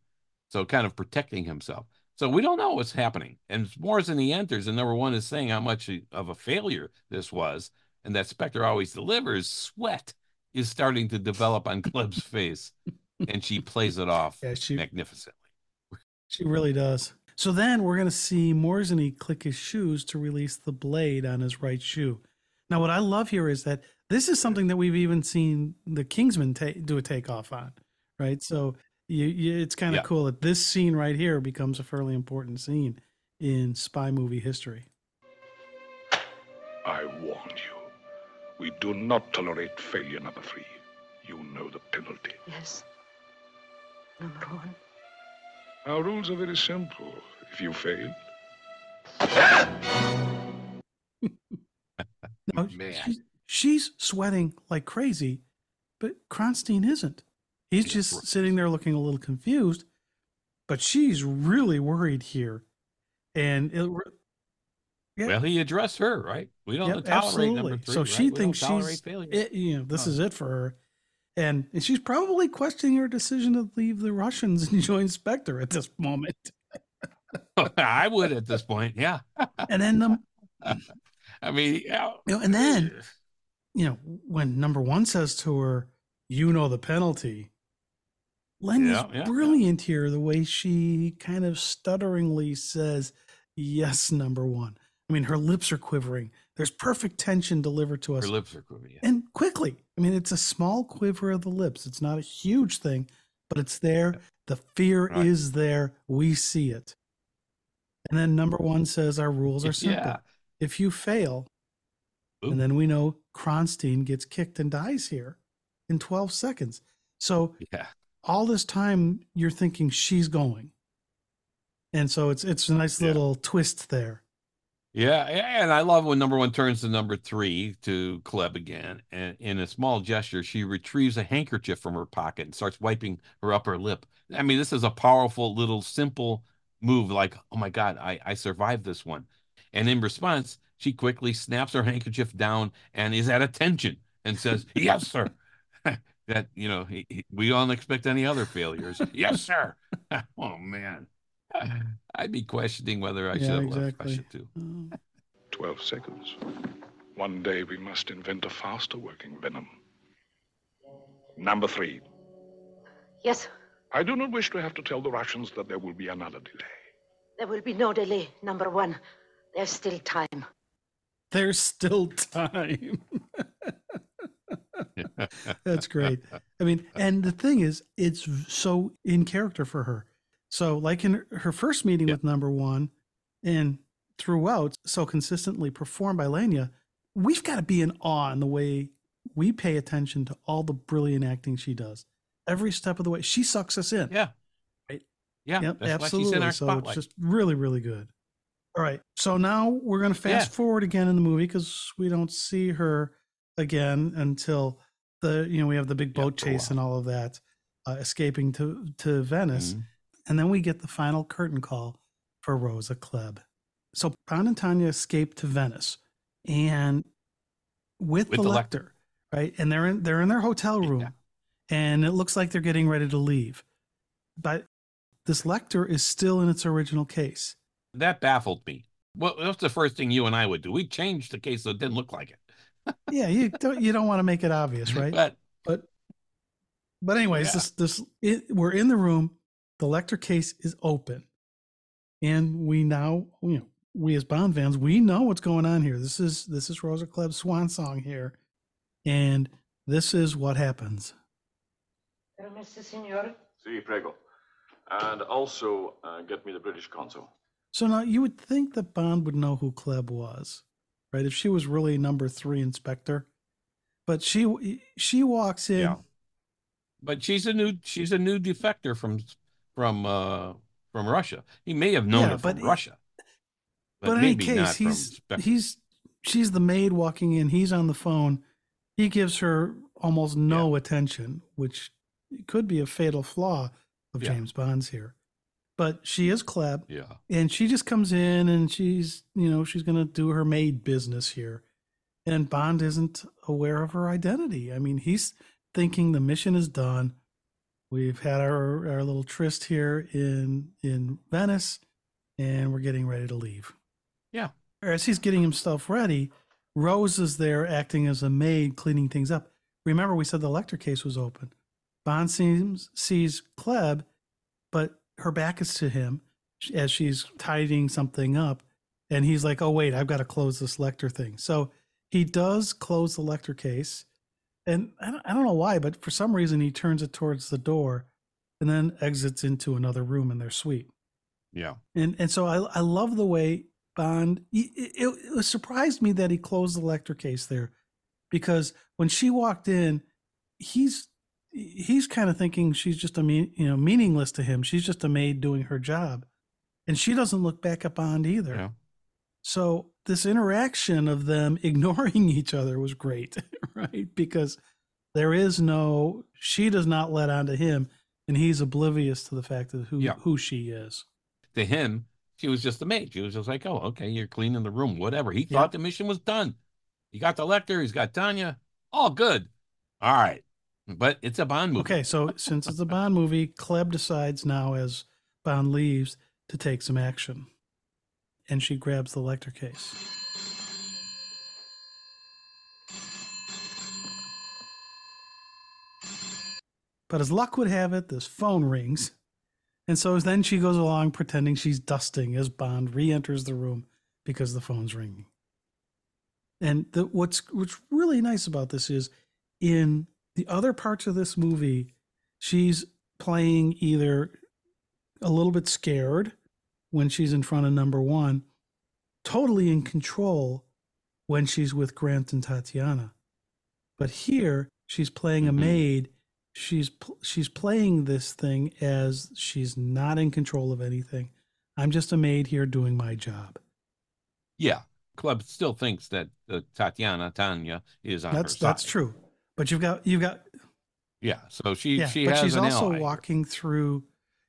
so kind of protecting himself. So we don't know what's happening. And Morrison he enters, and number one is saying how much of a failure this was, and that Spectre always delivers. Sweat is starting to develop on Klebb's face, and she plays it off Yeah, she magnificently. She really does. So then we're gonna see Morzeny click his shoes to release the blade on his right shoe. Now, what I love here is that this is something that we've even seen the Kingsman ta- do a takeoff on, right? So you, you, it's kind of Yeah. cool that this scene right here becomes a fairly important scene in spy movie history. I warned you. We do not tolerate failure, number three. You know the penalty. Yes. Number one. Our rules are very simple. If you fail, Now, Man. she's, she's sweating like crazy, but Kronsteen isn't. He's Yeah, just right. sitting there looking a little confused, but she's really worried here. And it, Yeah. Well, he addressed her, right? We don't Yep, tolerate number absolutely. three. So right? she We thinks she's failure. it, you know, this Huh. is it for her. And, and she's probably questioning her decision to leave the Russians and join Spectre at this moment. I would at this point, yeah. And then, um, I mean, yeah. you know, and then, you know, when number one says to her, "You know the penalty," Len Yeah, is yeah, brilliant here. The way she kind of stutteringly says, "Yes, number one." I mean, her lips are quivering. There's perfect tension delivered to us. her lips are quivering. And quickly. I mean, it's a small quiver of the lips. It's not a huge thing, but it's there. The fear Right. is there. We see it. And then number one says, "Our rules are simple. Yeah. If you fail, Ooh. and then we know Kronsteen gets kicked and dies here in 12 seconds. So Yeah. all this time you're thinking she's going. And so it's it's a nice Yeah. little twist there. Yeah, and I love when number one turns to number three to Klebb again, and in a small gesture, she retrieves a handkerchief from her pocket and starts wiping her upper lip. I mean, this is a powerful little simple move. Like, oh my God, I I survived this one. And in response, she quickly snaps her handkerchief down and is at attention and says, "Yes, sir." that you know, he, he- we don't expect any other failures. yes, sir. oh man, I'd be questioning whether I Yeah, should have left exactly. Russia too. Uh, 12 seconds. One day we must invent a faster working venom. Number three. Yes, I do not wish to have to tell the Russians that there will be another delay. there will be no delay, number one. There's still time. there's still time. That's great. I mean, and the thing is, it's so in character for her. So, like in her- first meeting with number one, and throughout, so consistently performed by Lenya, we've got to be in awe in the way we pay attention to all the brilliant acting she does. Every step of the way, she sucks us in. Yeah. Right. Yeah. Yep, that's why she's absolutely. in our so spotlight. it's just really, really good. All right. So now we're going to fast Yeah. forward again in the movie because we don't see her again until the you know we have the big boat a chase and all of that, uh, escaping to to Venice, Mhm. And then we get the final curtain call for Rosa Klebb. So Bond and Tanya escape to Venice, and with, With the the Lektor, right? And they're in they're in their hotel room, Yeah. and it looks like they're getting ready to leave, but this Lektor is still in its original case. That baffled me. Well, that's the first thing you and I would do. We change the case so it didn't look like it. Yeah, you don't you don't want to make it obvious, right? But But but anyways, Yeah. this this it, we're in the room. The Lektor case is open, and we now you know we as Bond fans we know what's going on here. This is this is Rosa Klebb's swan song here, and this is what happens. Permesso, signore? Si, prego. And also, uh, get me the British consul. So now you would think that Bond would know who Klebb was, right? If she was really number three in Spectre, but she she walks in. Yeah. but she's a new she's a new defector from from uh from Russia. He may have known Yeah, her from but- Russia. But, in any case, he's he's she's the maid walking in. He's on the phone. He gives her almost no attention, which could be a fatal flaw of Yeah. James Bond's here. but she is Klebb. Yeah. And she just comes in and she's, you know, she's going to do her maid business here. And Bond isn't aware of her identity. I mean, he's thinking the mission is done. We've had our, our little tryst here in in Venice, and we're getting ready to leave. Yeah. As he's getting himself ready, Rose is there acting as a maid, cleaning things up. Remember, we said the Lektor case was open. Bond seems sees Klebb, but her back is to him as she's tidying something up, and he's like, "Oh wait, I've got to close this Lektor thing." So he does close the Lektor case, and I don't, I don't know why, but for some reason he turns it towards the door, and then exits into another room in their suite. Yeah. And and so I I love the way Bond. It, it, it surprised me that he closed the Lektor case there, because when she walked in, he's he's kind of thinking she's just a mean, you know meaningless to him. She's just a maid doing her job, and she doesn't look back at Bond either. Yeah. So this interaction of them ignoring each other was great, right? Because there is no she does not let on to him, and he's oblivious to the fact of who Yeah. who she is. To him, she was just a maid. She was just like, oh, okay, you're cleaning the room, whatever. He Yeah. thought the mission was done. He got the Lektor, he's got Tanya, all good. All right. But it's a Bond movie. Okay, so since it's a Bond movie, Klebb decides now as Bond leaves to take some action. And she grabs the Lektor case. But as luck would have it, this phone rings. And so then she goes along pretending she's dusting as Bond re enters the room because the phone's ringing. And the, what's what's really nice about this is in the other parts of this movie, she's playing either a little bit scared when she's in front of number one, totally in control when she's with Grant and Tatiana. But here, she's playing a Mhm. maid. She's she's playing this thing as she's not in control of anything. I'm just a maid here doing my job. Yeah. Klebb still thinks that uh, Tatiana, Tanya, is on That's her side. that's true. But you've got you've got Yeah. So she yeah, she but she's also ally. walking through.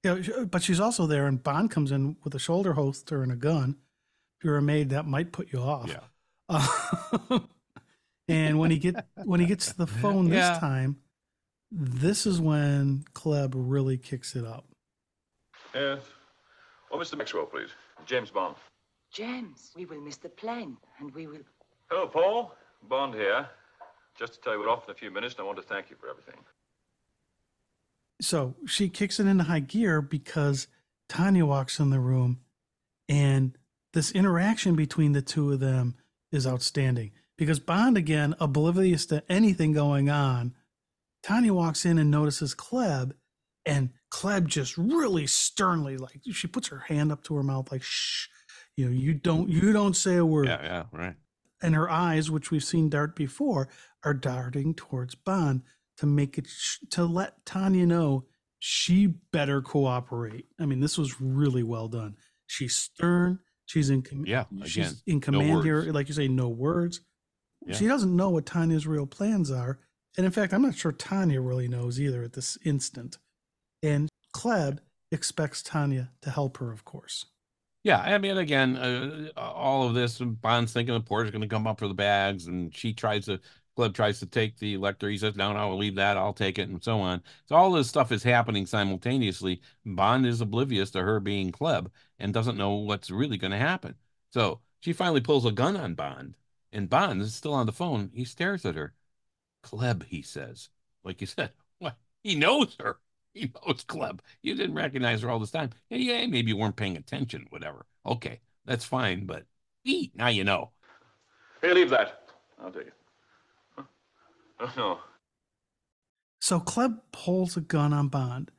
You know, but she's also there, and Bond comes in with a shoulder holster and a gun. If you're a maid, that might put you off. Yeah. Uh, and when he get when he gets to the phone this time, this is when Klebb really kicks it up. Yes. Oh, Mr. Maxwell, please. James Bond. James, we will miss the plane, and we will. Hello, Paul. Bond here. Just to tell you we're off in a few minutes, and I want to thank you for everything. So she kicks it into high gear because Tanya walks in the room, and this interaction between the two of them is outstanding. Because Bond, again, oblivious to anything going on, Tanya walks in and notices Klebb, and Klebb just really sternly, like she puts her hand up to her mouth, like shh, you know, you don't, you don't say a word Yeah, yeah, right. and her eyes, which we've seen dart before, are darting towards Bond to make it sh- to let Tanya know she better cooperate. I mean, this was really well done. She's stern. She's in com- Yeah, she's again, in no command here. Like you say, no words. Yeah. She doesn't know what Tanya's real plans are, and in fact, I'm not sure Tanya really knows either at this instant. And Klebb expects Tanya to help her, of course. Yeah, I mean, again, uh, all of this, Bond's thinking the Porter's going to come up for the bags, and she tries to, Klebb tries to take the Lektor. He says, no, no, I'll leave that. I'll take it, and so on. So all this stuff is happening simultaneously. Bond is oblivious to her being Klebb and doesn't know what's really going to happen. So she finally pulls a gun on Bond, and Bond is still on the phone. He stares at her. Klebb, he says. Like you said, what? He knows her. He knows Klebb. You didn't recognize her all this time. Yeah, yeah, maybe you weren't paying attention, whatever. Okay, that's fine, but eat, now you know. Hey, leave that. I'll take it. Huh? Oh, no. So Klebb pulls a gun on Bond,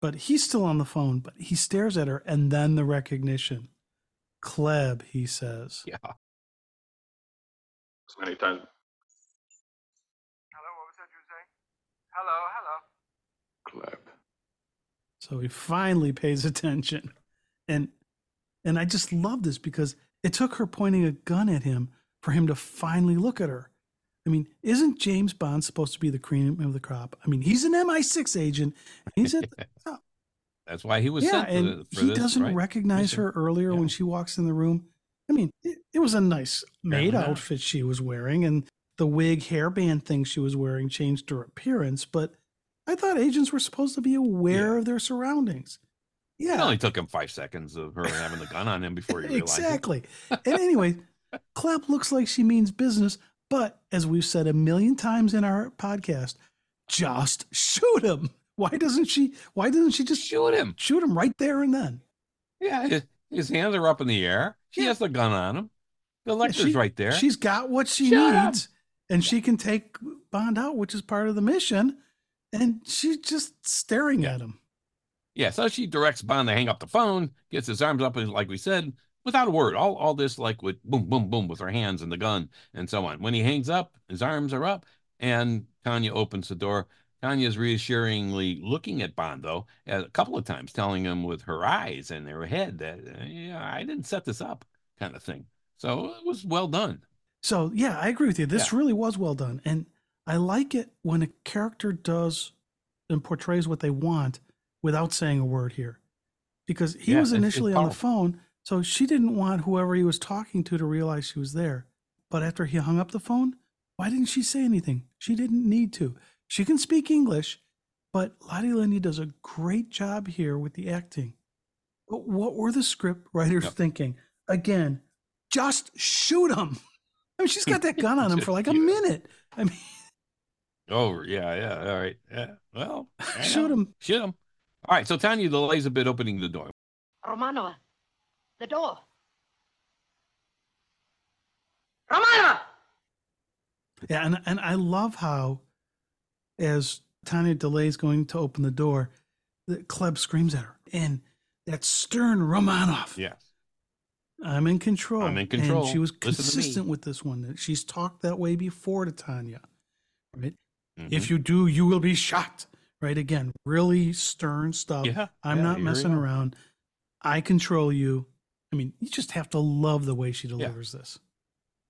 but he's still on the phone, but he stares at her and then the recognition. Klebb, he says. Yeah. So many times. Hello, what was that you were saying? Hello, hello. Klebb. So he finally pays attention. And and I just love this because it took her pointing a gun at him for him to finally look at her. I mean, isn't James Bond supposed to be the cream of the crop? I mean, he's an MI6 agent. He's at the top. That's why he was yeah, sent to and the- for he this, doesn't right? recognize her earlier Yeah. when she walks in the room. I mean, it, it was a nice maid outfit she was wearing, and the wig hairband thing she was wearing changed her appearance. But I thought agents were supposed to be aware of their surroundings. Yeah. It only took him five seconds of her having the gun on him before he realized. it. exactly. and anyway, Klebb looks like she means business, but as we've said a million times in our podcast, just shoot him. Why doesn't she? Why doesn't she just Shoot him. shoot him right there and then? Yeah, his, his hands are up in the air. She Yeah. has the gun on him. The Yeah, she- right there. She's got what she Shut up. And she can take Bond out, which is part of the mission. And she's just staring at him. Yeah, so she directs Bond to hang up the phone, gets his arms up, and like we said, without a word. All all this like with boom, boom, boom with her hands and the gun and so on. When he hangs up, his arms are up, and Tanya opens the door. Tanya's reassuringly looking at Bond though, a couple of times, telling him with her eyes and her head that yeah, I didn't set this up, kind of thing. So it was well done. So yeah, I agree with you. This Yeah. really was well done, and I like it when a character does and portrays what they want without saying a word here, because he Yeah, was initially on the phone, so she didn't want whoever he was talking to to realize she was there. But after he hung up the phone, why didn't she say anything? She didn't need to. She can speak English, but Lotte Lenya does a great job here with the acting. But what were the script writers Yep. thinking? Again, just shoot him. I mean, she's got that gun on him for like a Yeah. minute. I mean, Oh yeah, yeah, all right. Yeah. Well, shoot him. Shoot him. All right, so Tanya delays a bit opening the door. Romanova, the door. Romana! Yeah, and and I love how, as Tanya delays going to open the door, that Klebb screams at her, and that stern Romanov. Yes. I'm in control. I'm in control. And she was Listen to me. consistent with this one. that She's talked that way before to Tanya, right? Mhm. If you do, you will be shot. Right? Again, really stern stuff. Yeah, I'm yeah, not messing are. around. I control you. I mean, you just have to love the way she delivers this.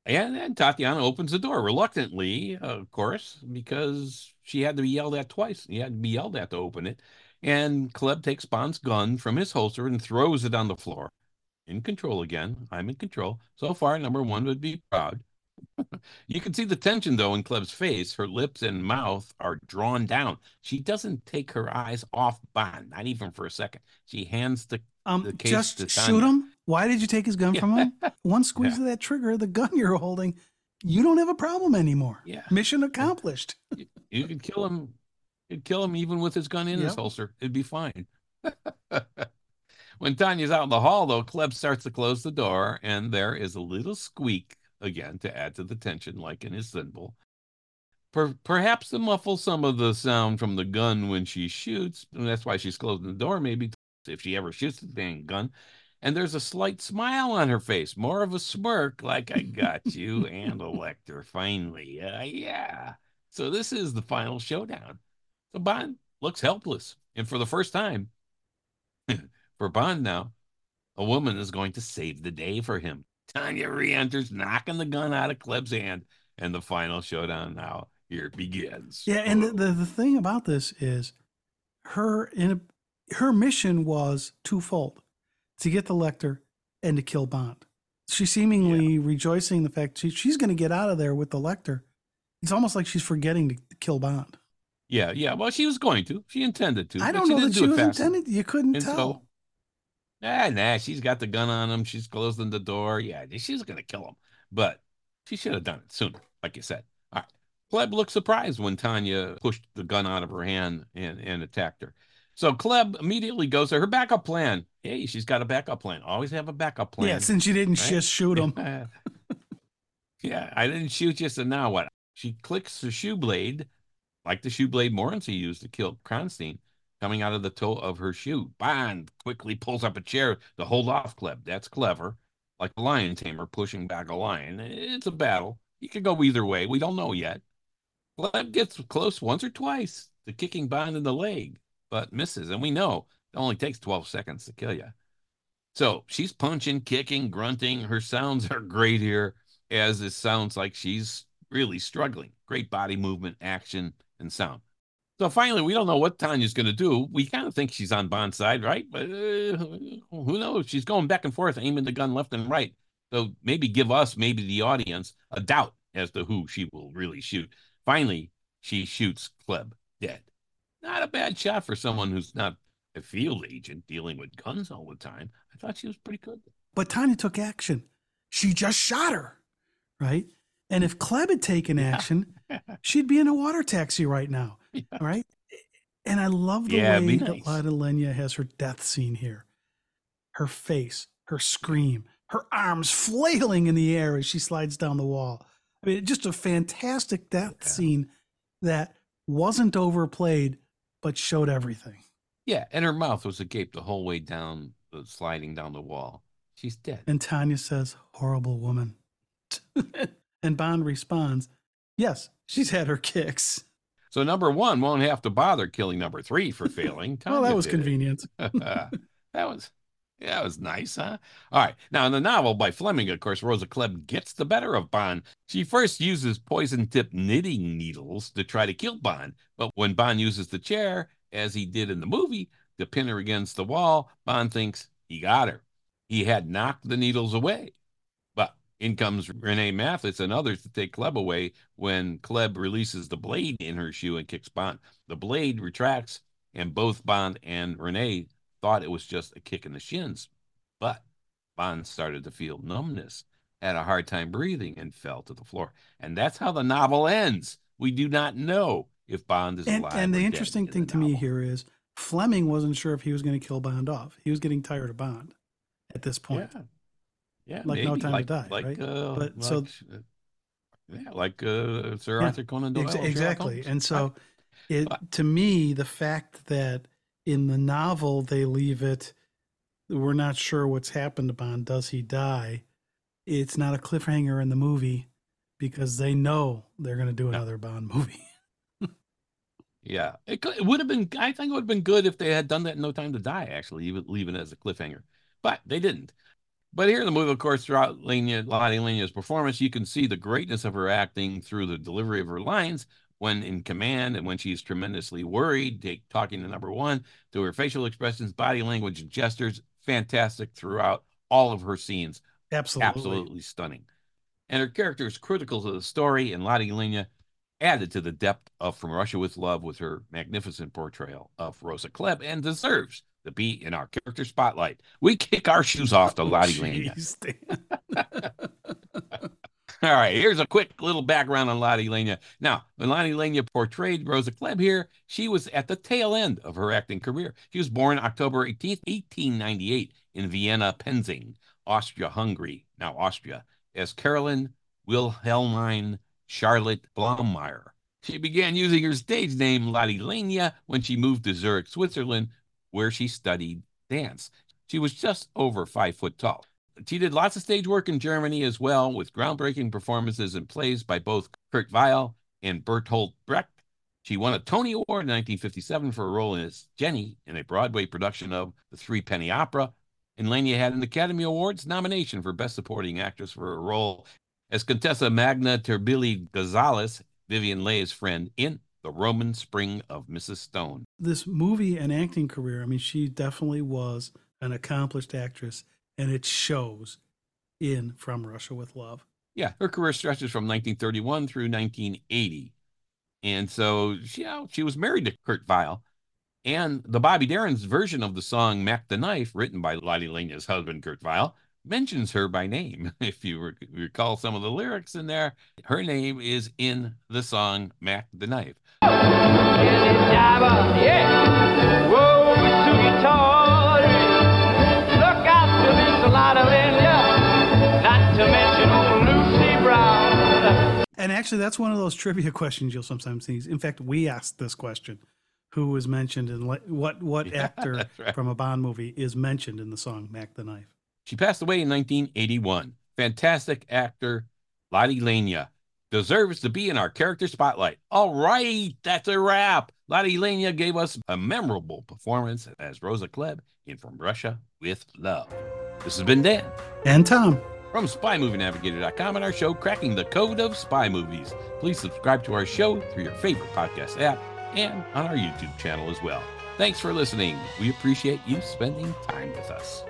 And then Tatiana opens the door reluctantly, of course, because she had to be yelled at twice. He had to be yelled at to open it. And Klebb takes Bond's gun from his holster and throws it on the floor. In control again. I'm in control. So far, number one would be proud. you can see the tension, though, in Klebb's face. Her lips and mouth are drawn down. She doesn't take her eyes off Bond, not even for a second. She hands the Um, the case just to shoot Tanya. him. Why did you take his gun from him? One squeeze Yeah. of that trigger, the gun you're holding, you don't have a problem anymore. Yeah. Mission accomplished. You could kill him. You'd kill him even with his gun in his holster. It'd be fine. When Tanya's out in the hall, though, Klebb starts to close the door, and there is a little squeak again to add to the tension, like in his symbol. Per- perhaps to muffle some of the sound from the gun when she shoots. And that's why she's closing the door, maybe if she ever shoots the dang gun. And there's a slight smile on her face, more of a smirk, like I got you and Elector finally. Uh, yeah. So this is the final showdown. So Bond looks helpless. And for the first time, for Bond now, a woman is going to save the day for him. Tanya re-enters, knocking the gun out of Klebb's hand, and the final showdown now here begins. Yeah, and the, the, the thing about this is her in a, her mission was twofold to get the Lektor and to kill Bond. She's seemingly rejoicing in the fact she, she's going to get out of there with the Lektor. It's almost like she's forgetting to kill Bond. yeah, yeah. Well, she was going to. She intended to. I don't know that she was intended. You couldn't And tell. so, ah, nah, she's got the gun on him. She's closing the door. Yeah, she's going to kill him. But she should have done it sooner, like you said. All right. Klebb looked surprised when Tanya pushed the gun out of her hand and, and attacked her. So Klebb immediately goes to her backup plan. Hey, she's got a backup plan. Always have a backup plan. yeah, since you didn't right? just shoot him. yeah, I didn't shoot you, so now what? She clicks her shoe blade, like the shoe blade Morzeny used to kill Kronsteen, coming out of the toe of her shoe. Bond quickly pulls up a chair to hold off Klebb. That's clever. Like a lion tamer pushing back a lion. It's a battle. You could go either way. We don't know yet. Klebb gets close once or twice to kicking Bond in the leg, but misses. And we know it only takes 12 seconds to kill you. So she's punching, kicking, grunting. Her sounds are great here, as it sounds like she's really struggling. Great body movement, action, and sound. So finally, we don't know what Tanya's going to do. We kind of think she's on Bond's side, right? But uh, who knows? She's going back and forth, aiming the gun left and right. So maybe give us, maybe the audience, a doubt as to who she will really shoot. Finally, she shoots Klebb dead. Not a bad shot for someone who's not a field agent dealing with guns all the time. I thought she was pretty good. But Tanya took action. She just shot her, right? And if Klebb had taken action, she'd be in a water taxi right now, Yeah. right? And I love the Yeah, way be that nice. Lotte Lenya has her death scene here. Her face, her scream, her arms flailing in the air as she slides down the wall. I mean, just a fantastic death Yeah. scene that wasn't overplayed, but showed everything. Yeah, and her mouth was agape the whole way down, the sliding down the wall. She's dead. And Tanya says, horrible woman. and Bond responds, yes, she's had her kicks. So number one won't have to bother killing number three for failing. Oh, that was convenient. that was yeah, that was nice, huh? All right. Now in the novel by Fleming, of course, Rosa Klebb gets the better of Bond. She first uses poison-tipped knitting needles to try to kill Bond, but when Bond uses the chair, as he did in the movie, to pin her against the wall, Bond thinks he got her. He had knocked the needles away. In comes René Mathis and others to take Klebb away when Klebb releases the blade in her shoe and kicks Bond. The blade retracts, and both Bond and René thought it was just a kick in the shins. But Bond started to feel numbness, had a hard time breathing, and fell to the floor. And that's how the novel ends. We do not know if Bond is And, alive. and the interesting in thing the to me here is Fleming wasn't sure if he was going to kill Bond off. He was getting tired of Bond at this point. Yeah. Yeah, Like No maybe. Time to Die, like, right? Uh, But like, so- yeah, like uh, Sir Yeah, Arthur Conan Doyle. Ex- exactly. And so, Right. it But- to me, the fact that in the novel they leave it, we're not sure what's happened to Bond. Does he die? It's not a cliffhanger in the movie because they know they're going to do another Bond movie. Yeah, it, could, it would have been. I think it would have been good if they had done that in No Time to Die. Actually, even leave it as a cliffhanger, but they didn't. But here in the movie, of course, throughout Lenya, Lotte Lenya's performance, you can see the greatness of her acting through the delivery of her lines when in command and when she's tremendously worried, take, talking to number one, to her facial expressions, body language, and gestures. Fantastic throughout all of her scenes. Absolutely. Absolutely stunning. And her character is critical to the story, and Lotte Lenya added to the depth of From Russia with Love with her magnificent portrayal of Rosa Klebb and deserves to be in our character spotlight. We kick our shoes off to oh, Lotte Lenya. Jeez, Dan. All right, here's a quick little background on Lotte Lenya. Now, when Lotte Lenya portrayed Rosa Klebb here, she was at the tail end of her acting career. She was born October 18th, 1898 in Vienna, Penzing, Austria-Hungary, now Austria, as Carolyn Wilhelmine Charlotte Blamauer. She began using her stage name Lotte Lenya when she moved to Zurich, Switzerland, where she studied dance. She was just over five foot tall. She did lots of stage work in Germany as well, with groundbreaking performances in plays by both Kurt Weill and Bertolt Brecht. She won a Tony Award in 1957 for a role as Jenny in a Broadway production of The Three Penny Opera. And Lenya had an Academy Awards nomination for Best Supporting Actress for her role as Contessa Magna Terbili Gonzalez, Vivien Leigh's friend, in The Roman Spring of Mrs. Stone. this movie and acting career, I mean, she definitely was an accomplished actress, and it shows in From Russia with Love. Yeah, her career stretches from 1931 through 1980. And so she, you know, she was married to Kurt Weill. And the Bobby Darin's version of the song Mac the Knife, written by Lotte Lenya's husband, Kurt Weill, mentions her by name. If you rec- recall some of the lyrics in there, her name is in the song Mac the Knife. Yeah. Whoa, to guitar. Look out for Miss Lotte Lenya. Not to mention old Lucy Brown. And actually, that's one of those trivia questions you'll sometimes see. In fact, we asked this question: Who was mentioned in what what Yeah, actor right. from a Bond movie is mentioned in the song "Mac the Knife"? She passed away in 1981. Fantastic actor Lotte Lenya deserves to be in our character spotlight. All right, that's a wrap. Lotte Lenya gave us a memorable performance as Rosa Klebb in From Russia with Love. This has been Dan And Tom, from SpyMovieNavigator.com and our show Cracking the Code of Spy Movies. Please subscribe to our show through your favorite podcast app and on our YouTube channel as well. Thanks for listening. We appreciate you spending time with us.